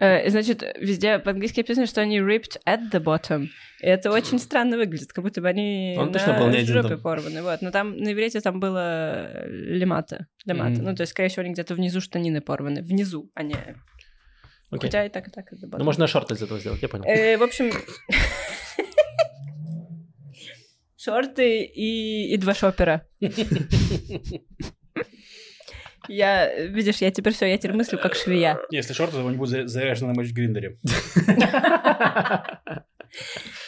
B: Э, Значит, везде по-английски написано, что они ripped at the bottom. И это очень странно выглядит, как будто бы они
A: Он
B: на
A: точно был не один там.
B: порваны. Вот. Но там на иврите там было лемата. лемата.
C: Мгм.
B: Ну, то есть, скорее всего, они где-то внизу штанины порваны. Внизу, а не...
A: Окей.
B: Хотя и так, и так.
A: Ну, можно шорты из этого сделать, я понял.
B: Э, В общем... Шорты и, и два шопера. Я, видишь, я теперь все, я теперь мыслю как швея.
C: Если шорты, то они будут за- заряжены на матч в Гриндере.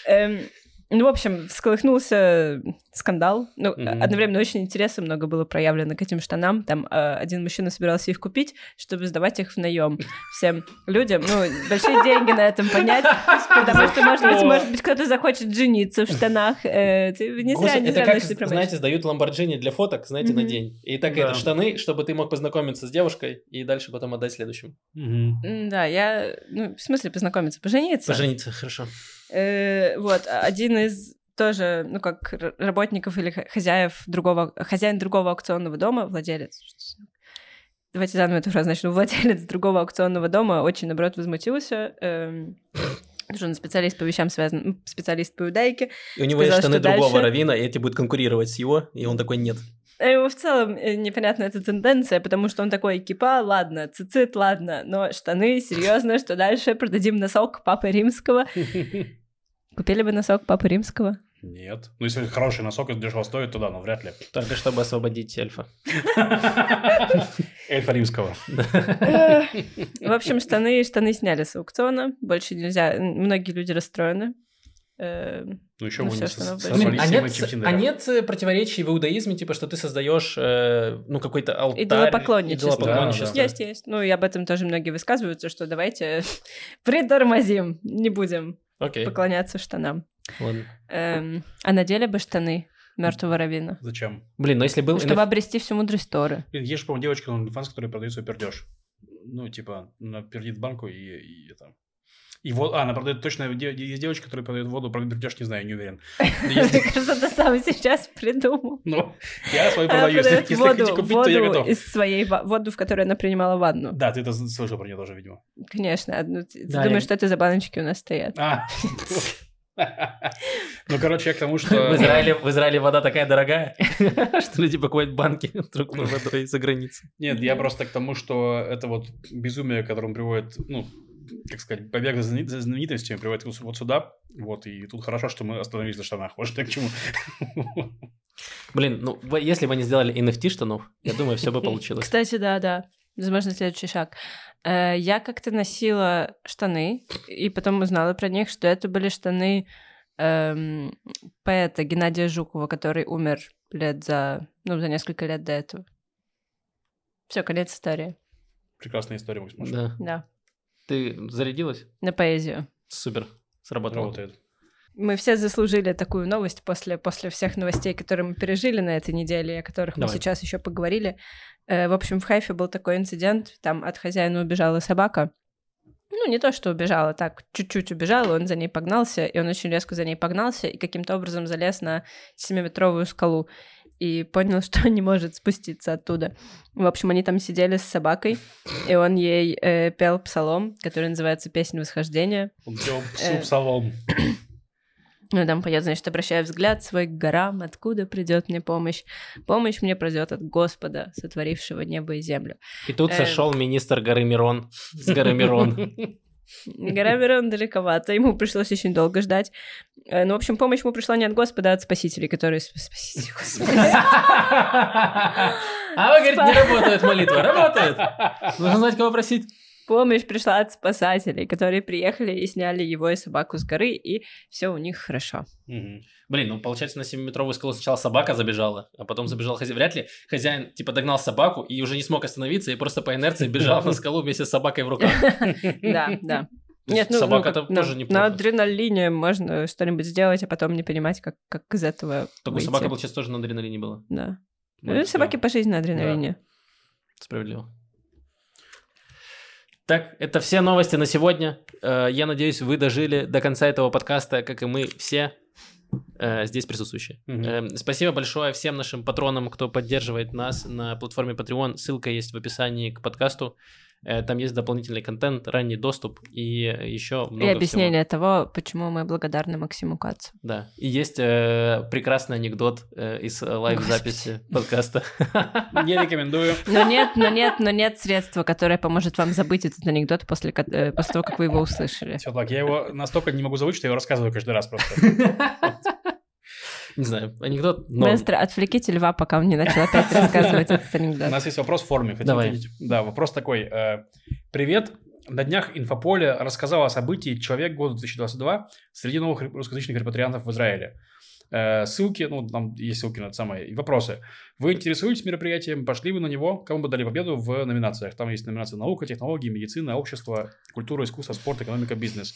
B: Ну, в общем, всколыхнулся скандал. Ну,
C: Мгм.
B: одновременно очень интереса много было проявлено к этим штанам. Там э, один мужчина собирался их купить, чтобы сдавать их в наем всем людям. Ну, большие деньги на этом понять. Потому что, может быть, может быть, кто-то захочет жениться в штанах. Э, не зря, не зря
A: знаете, сдают ламборджини для фоток, знаете, на день. И так это штаны, чтобы ты мог познакомиться с девушкой и дальше потом отдать следующему.
C: Мгм.
B: М, Да, я... Ну, в смысле познакомиться? Пожениться?
A: Пожениться, хорошо.
B: Э, вот, а- один из тоже, ну, как работников или хозяев другого, хозяин другого аукционного дома, владелец, давайте заново эту фразу начну, владелец другого аукционного дома очень, наоборот, возмутился, эм, что он специалист по вещам связанным, ну, специалист по иудаике,
A: И у него
B: Сказал,
A: есть штаны другого
B: дальше-
A: равина, и эти будут конкурировать с его, и он такой, нет.
B: А ему в целом э, непонятна эта тенденция, потому что он такой, кипа, ладно, цицит, ладно, но штаны, серьезно, что дальше? Продадим носок Папы Римского. Купили бы носок Папы Римского?
C: Нет. Ну, если хороший носок и дешево стоит, то да, но вряд ли.
A: Только чтобы освободить эльфа.
C: Эльфа римского.
B: Э, В общем, штаны, штаны сняли с аукциона. Больше нельзя. Многие люди расстроены. Э,
C: Ну, еще
B: Ну,
C: мы
A: А нет, а э, противоречий в иудаизме, типа, что ты создаешь, ну, какой-то алтарь...
B: Идолопоклонничество.
A: идолопоклонничество.
B: Есть, есть. Ну, и об этом тоже многие высказываются, что давайте притормозим, не будем
A: Окей,
B: поклоняться штанам.
A: ладно.
B: Эм, а надели бы штаны мертвого равина.
C: Зачем?
A: Блин, но если был...
B: Чтобы
A: NFT
B: обрести всю мудрость Торы.
C: Блин, есть же, по-моему, девочка на OnlyFans, которая продает свой пердеж. Ну, типа, она пердит банку и, и это... И вот, а, она продает точно, есть девочка, которая продает воду, про не знаю, не уверен.
B: Мне кажется, ты сам сейчас придумал.
C: Ну, я свою продаю. Если, хотите
B: воду,
C: купить, то я готов.
B: из своей воду, в которой она принимала ванну.
C: Да, ты это слышал про нее тоже, видимо.
B: Конечно. Ты думаешь, что это за баночки у нас стоят?
C: А. Ну, короче, я к тому,
A: В
C: что...
A: Израиле, в Израиле вода такая дорогая, что люди покупают банки друг водой из-за границы.
C: Нет, я просто к тому, что это вот безумие, к которому приводит, ну, как сказать, побег за знамени- за знаменитостями приводит вот сюда. Вот, и тут хорошо, что мы остановились на штанах. Вот я к чему.
A: Блин, ну, если бы они сделали NFT штанов, я думаю, все бы получилось.
B: Кстати, да, да. Возможно, следующий шаг. Э, Я как-то носила штаны, и потом узнала про них, что это были штаны эм, поэта Геннадия Жукова, который умер лет за, ну, за несколько лет до этого. Все, конец истории.
C: Прекрасная история, Макс Маша.
A: Да.
B: Да,
A: Ты зарядилась?
B: на поэзию.
A: Супер. Сработало.
C: Работает.
B: Мы все заслужили такую новость после, после всех новостей, которые мы пережили на этой неделе, о которых мы
A: Давай.
B: сейчас еще поговорили. Э, В общем, в Хайфе был такой инцидент, там от хозяина убежала собака. Ну, не то, что убежала, так, чуть-чуть убежала, он за ней погнался, и он очень резко за ней погнался, и каким-то образом залез на 7-метровую скалу и понял, что не может спуститься оттуда. В общем, они там сидели с собакой, и он ей э, пел псалом, который называется «Песнь восхождения».
C: Он пел
B: Э.
C: псу псалом.
B: Ну, там поет, значит, обращая взгляд свой к горам, откуда придет мне помощь. Помощь мне придет от Господа, сотворившего небо и землю.
A: И тут
B: Э.
A: сошел министр горы Мирон с горы Мирон.
B: Гора Мирон далековато, ему пришлось очень долго ждать. Э, Ну, в общем, помощь ему пришла не от Господа, а от спасителей, которые... сп- Спасите, Господи.
A: А вы, говорите, не работают молитвы. Работают. Нужно знать, кого просить.
B: Помощь пришла от спасателей, которые приехали и сняли его и собаку с горы, и все у них хорошо.
C: Мгм.
A: Блин, ну получается на 7-метровую скалу сначала собака забежала, а потом забежал хозяин. Вряд ли хозяин типа догнал собаку и уже не смог остановиться и просто по инерции бежал на скалу вместе с собакой в руках.
B: Да, да. Нет, ну,
A: собака
B: ну, как
A: это
B: на-
A: тоже
B: На
A: неплохо.
B: адреналине можно что-нибудь сделать, а потом не понимать, как, как из этого
A: Только
B: выйти.
A: собака, получается, тоже на адреналине была.
B: Да.
A: Ну,
B: Ну, собаки по жизни на адреналине.
A: Справедливо. Так, это все новости на сегодня. Э, Я надеюсь, вы дожили до конца этого подкаста, как и мы все э, здесь присутствующие. Эм, Спасибо большое всем нашим патронам, кто поддерживает нас на платформе Patreon. Ссылка есть в описании к подкасту. Э, Там есть дополнительный контент, ранний доступ и еще много
B: И
A: всего.
B: объяснение того, почему мы благодарны Максиму Кацу.
A: Да. И есть э, прекрасный анекдот э, из лайв-записи подкаста.
C: Не рекомендую.
B: Но нет, но нет, но нет средства, которое поможет вам забыть этот анекдот после, э, после того, как вы его услышали.
C: Все так, я его настолько не могу забыть, что я его рассказываю каждый раз просто.
A: Не знаю, анекдот, но...
B: Быстро отвлеките льва, пока он не начал опять рассказывать этот
C: У
B: анекдот.
C: нас есть вопрос в форме. Хотите
A: Давай.
C: увидеть? Да, вопрос такой. э, Привет. На днях Инфополе рассказал о событии «Человек года 2022» среди новых русскоязычных репатриантов в Израиле. Э, Ссылки, ну, там есть ссылки на это самое, и вопросы. Вы интересуетесь мероприятием? Пошли вы на него? Кому бы дали победу в номинациях? Там есть номинация «Наука, технологии, медицина, общество, культура, искусство, спорт, экономика, бизнес».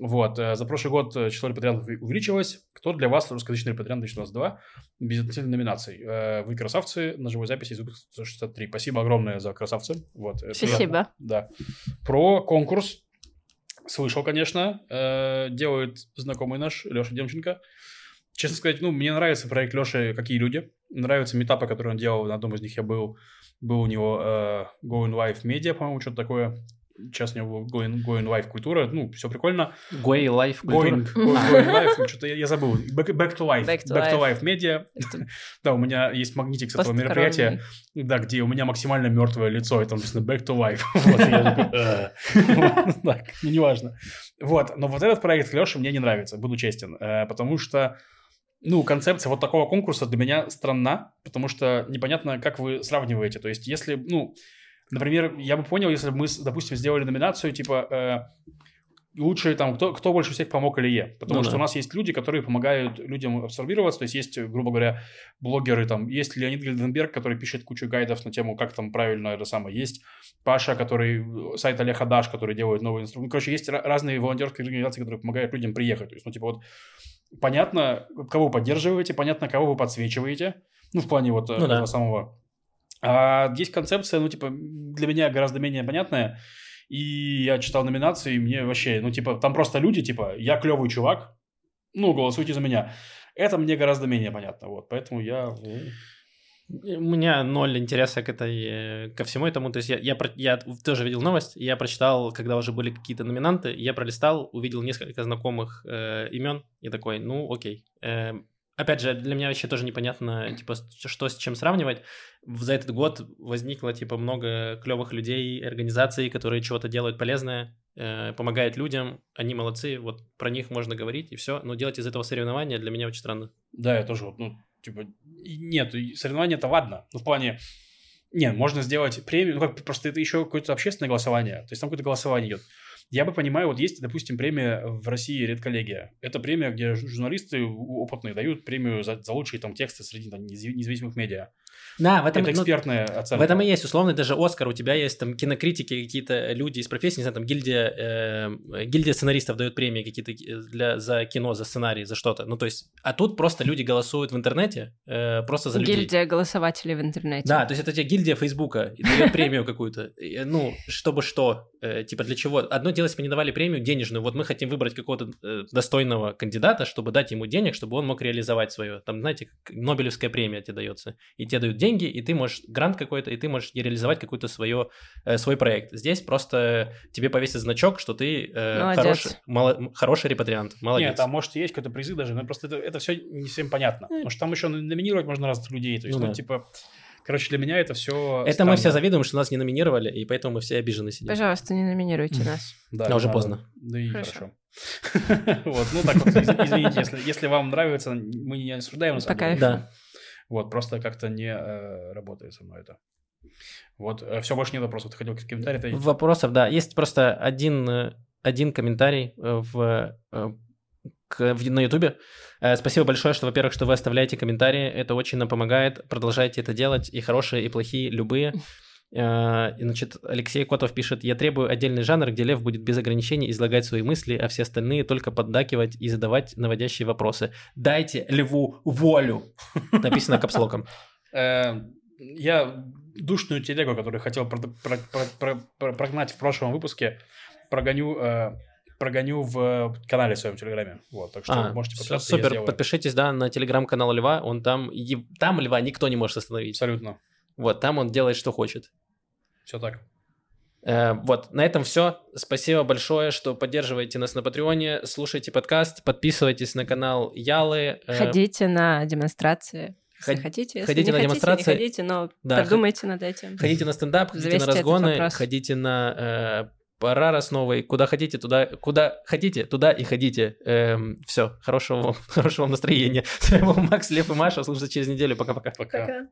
C: Вот. э, За прошлый год э, число репатриантов увеличилось. Кто для вас русскоязычный репатриант 2022? Без относительно номинаций. Э, Вы красавцы. На живой записи из выпуска 163. Спасибо огромное за красавцы. Вот.
B: Спасибо.
C: Да. Про конкурс слышал, конечно. Делает знакомый наш Леша Демченко. Честно сказать, ну, мне нравится проект Леши «Какие люди». Нравятся метапы, которые он делал. На одном из них я был. Был у него э, Going Live Media, по-моему, что-то такое. Сейчас у него Going, Going Live культура. Ну, все прикольно.
A: Гой лайф
C: Going,
A: культура.
C: going Live, что-то я, я забыл. Back, back to Life.
B: Back to
C: Life Media.
B: Это
C: Да, у меня есть магнитик с этого мероприятия, да, где у меня максимально мертвое лицо, и там написано back to life. Вот, я такой, «Э». Так, ну, неважно. Вот, но вот этот проект Леши мне не нравится, буду честен, э, потому что, ну, концепция вот такого конкурса для меня странна, потому что непонятно, как вы сравниваете. То есть, если, ну, например, я бы понял, если бы мы, допустим, сделали номинацию, типа, э, лучшие там, кто, кто больше всех помог Илье. Потому
A: Ну
C: что
A: да.
C: у нас есть люди, которые помогают людям абсорбироваться. То есть есть, грубо говоря, блогеры, там, есть Леонид Гильденберг, который пишет кучу гайдов на тему, как там правильно это самое. Есть Паша, который, сайт Олег Адаш, который делает новые инструменты. Ну, короче, есть ра- разные волонтерские организации, которые помогают людям приехать. То есть, ну, типа вот понятно, кого вы поддерживаете, понятно, кого вы подсвечиваете. Ну, в плане вот э,
A: Ну да.
C: этого самого. А есть концепция, ну, типа, для меня гораздо менее понятная. И я читал номинации, и мне вообще, ну, типа, там просто люди, типа, я клевый чувак, ну, голосуйте за меня. Это мне гораздо менее понятно, вот, поэтому я... ну,
A: У меня ноль интереса к этой, ко всему этому. То есть я, я, я тоже видел новость, я прочитал, когда уже были какие-то номинанты, я пролистал, увидел несколько знакомых э, имен, и такой, ну окей. Э, опять же, для меня вообще тоже непонятно, типа, что с чем сравнивать. За этот год возникло, типа, много клевых людей, организаций, которые чего-то делают полезное, э, помогают людям, они молодцы, вот про них можно говорить, и все. Но делать из этого соревнования для меня очень странно.
C: Да, я тоже вот, ну, типа, нет, соревнования это ладно. Ну, в плане, нет, можно сделать премию, ну, как просто это еще какое-то общественное голосование, то есть там какое-то голосование идет. Я бы понимаю, вот есть, допустим, премия в России «Редколлегия». Это премия, где жу- журналисты опытные дают премию за, за лучшие там тексты среди там, незав- независимых медиа.
A: Да, в этом,
C: это
A: ну,
C: экспертная оценка.
A: В этом и есть условный даже Оскар. У тебя есть там кинокритики, какие-то люди из профессии, не знаю, там гильдия, э, гильдия сценаристов дает премии какие-то э, для, за кино, за сценарий, за что-то. Ну, то есть, а тут просто люди голосуют в интернете, э, просто за людей.
B: Гильдия голосователей в интернете.
A: Да, то есть это тебе гильдия Фейсбука и дает премию какую-то. И, Ну, чтобы что? Э, Типа для чего? Одно дело, если бы они давали премию денежную, вот мы хотим выбрать какого-то э, достойного кандидата, чтобы дать ему денег, чтобы он мог реализовать свое. Там, знаете, Нобелевская премия тебе дается. И тебе дают деньги, и ты можешь, грант какой-то, и ты можешь реализовать какой-то свое, э, свой проект. Здесь просто тебе повесят значок, что ты э, хороший, мало- хороший репатриант. Молодец.
C: Нет, там, может, и есть какой-то призыв даже, но просто это, это все не всем понятно. Потому что там еще номинировать можно разных людей. То есть,
A: Ну
C: ну,
A: да.
C: типа, короче, для меня это все
A: Это мы все завидуем, что нас не номинировали, и поэтому мы все обижены сидим.
B: Пожалуйста, не номинируйте нас.
C: Да,
A: А уже поздно.
C: Да и
B: Хорошо.
C: Вот, ну так вот, из- извините, если, если вам нравится, мы не осуждаем, на самом
B: По
C: деле.
B: кайфу.
A: Да.
C: Вот, просто как-то не э, работает со мной это. Вот, все, больше нет вопросов. Ты хотел какие-то комментарии? Ты-
A: Вопросов, да. Есть просто один, э, один комментарий э, в, э, к- в- на Ютубе. Э, Спасибо большое, что, во-первых, что вы оставляете комментарии. Это очень нам помогает. Продолжайте это делать. И хорошие, и плохие, любые. Э, и, Значит, Алексей Котов пишет, я требую отдельный жанр, где Лев будет без ограничений излагать свои мысли, а все остальные только поддакивать и задавать наводящие вопросы. Дайте Льву волю. Написано капслоком.
C: Э, Я душную телегу, которую хотел про- про- про- про- про- прогнать в прошлом выпуске, прогоню, э, прогоню в канале в своем телеграме. Вот, так что
A: А,
C: можете подписаться.
A: супер, подпишитесь, да, на телеграм-канал Льва, он там, и- там Льва никто не может остановить.
C: Абсолютно.
A: Вот, там он делает, что хочет.
C: Все так.
A: Э, вот, на этом все. Спасибо большое, что поддерживаете нас на Патреоне, слушайте подкаст, подписывайтесь на канал Ялы. э,
B: Ходите на демонстрации. Если
A: Ход-
B: хотите, если
A: ходите
B: не
A: на
B: хотите,
A: демонстрации.
B: Не ходите, но
A: Да,
B: подумайте над этим.
A: Ходите на стендап, ходите на разгоны, ходите на э, Парарас новый, куда хотите, туда, куда хотите, туда и ходите. все, хорошего, вам- хорошего вам настроения. С вами был Макс, Лев и Маша, слушайте через неделю, пока-пока.
C: Пока.
B: Пока.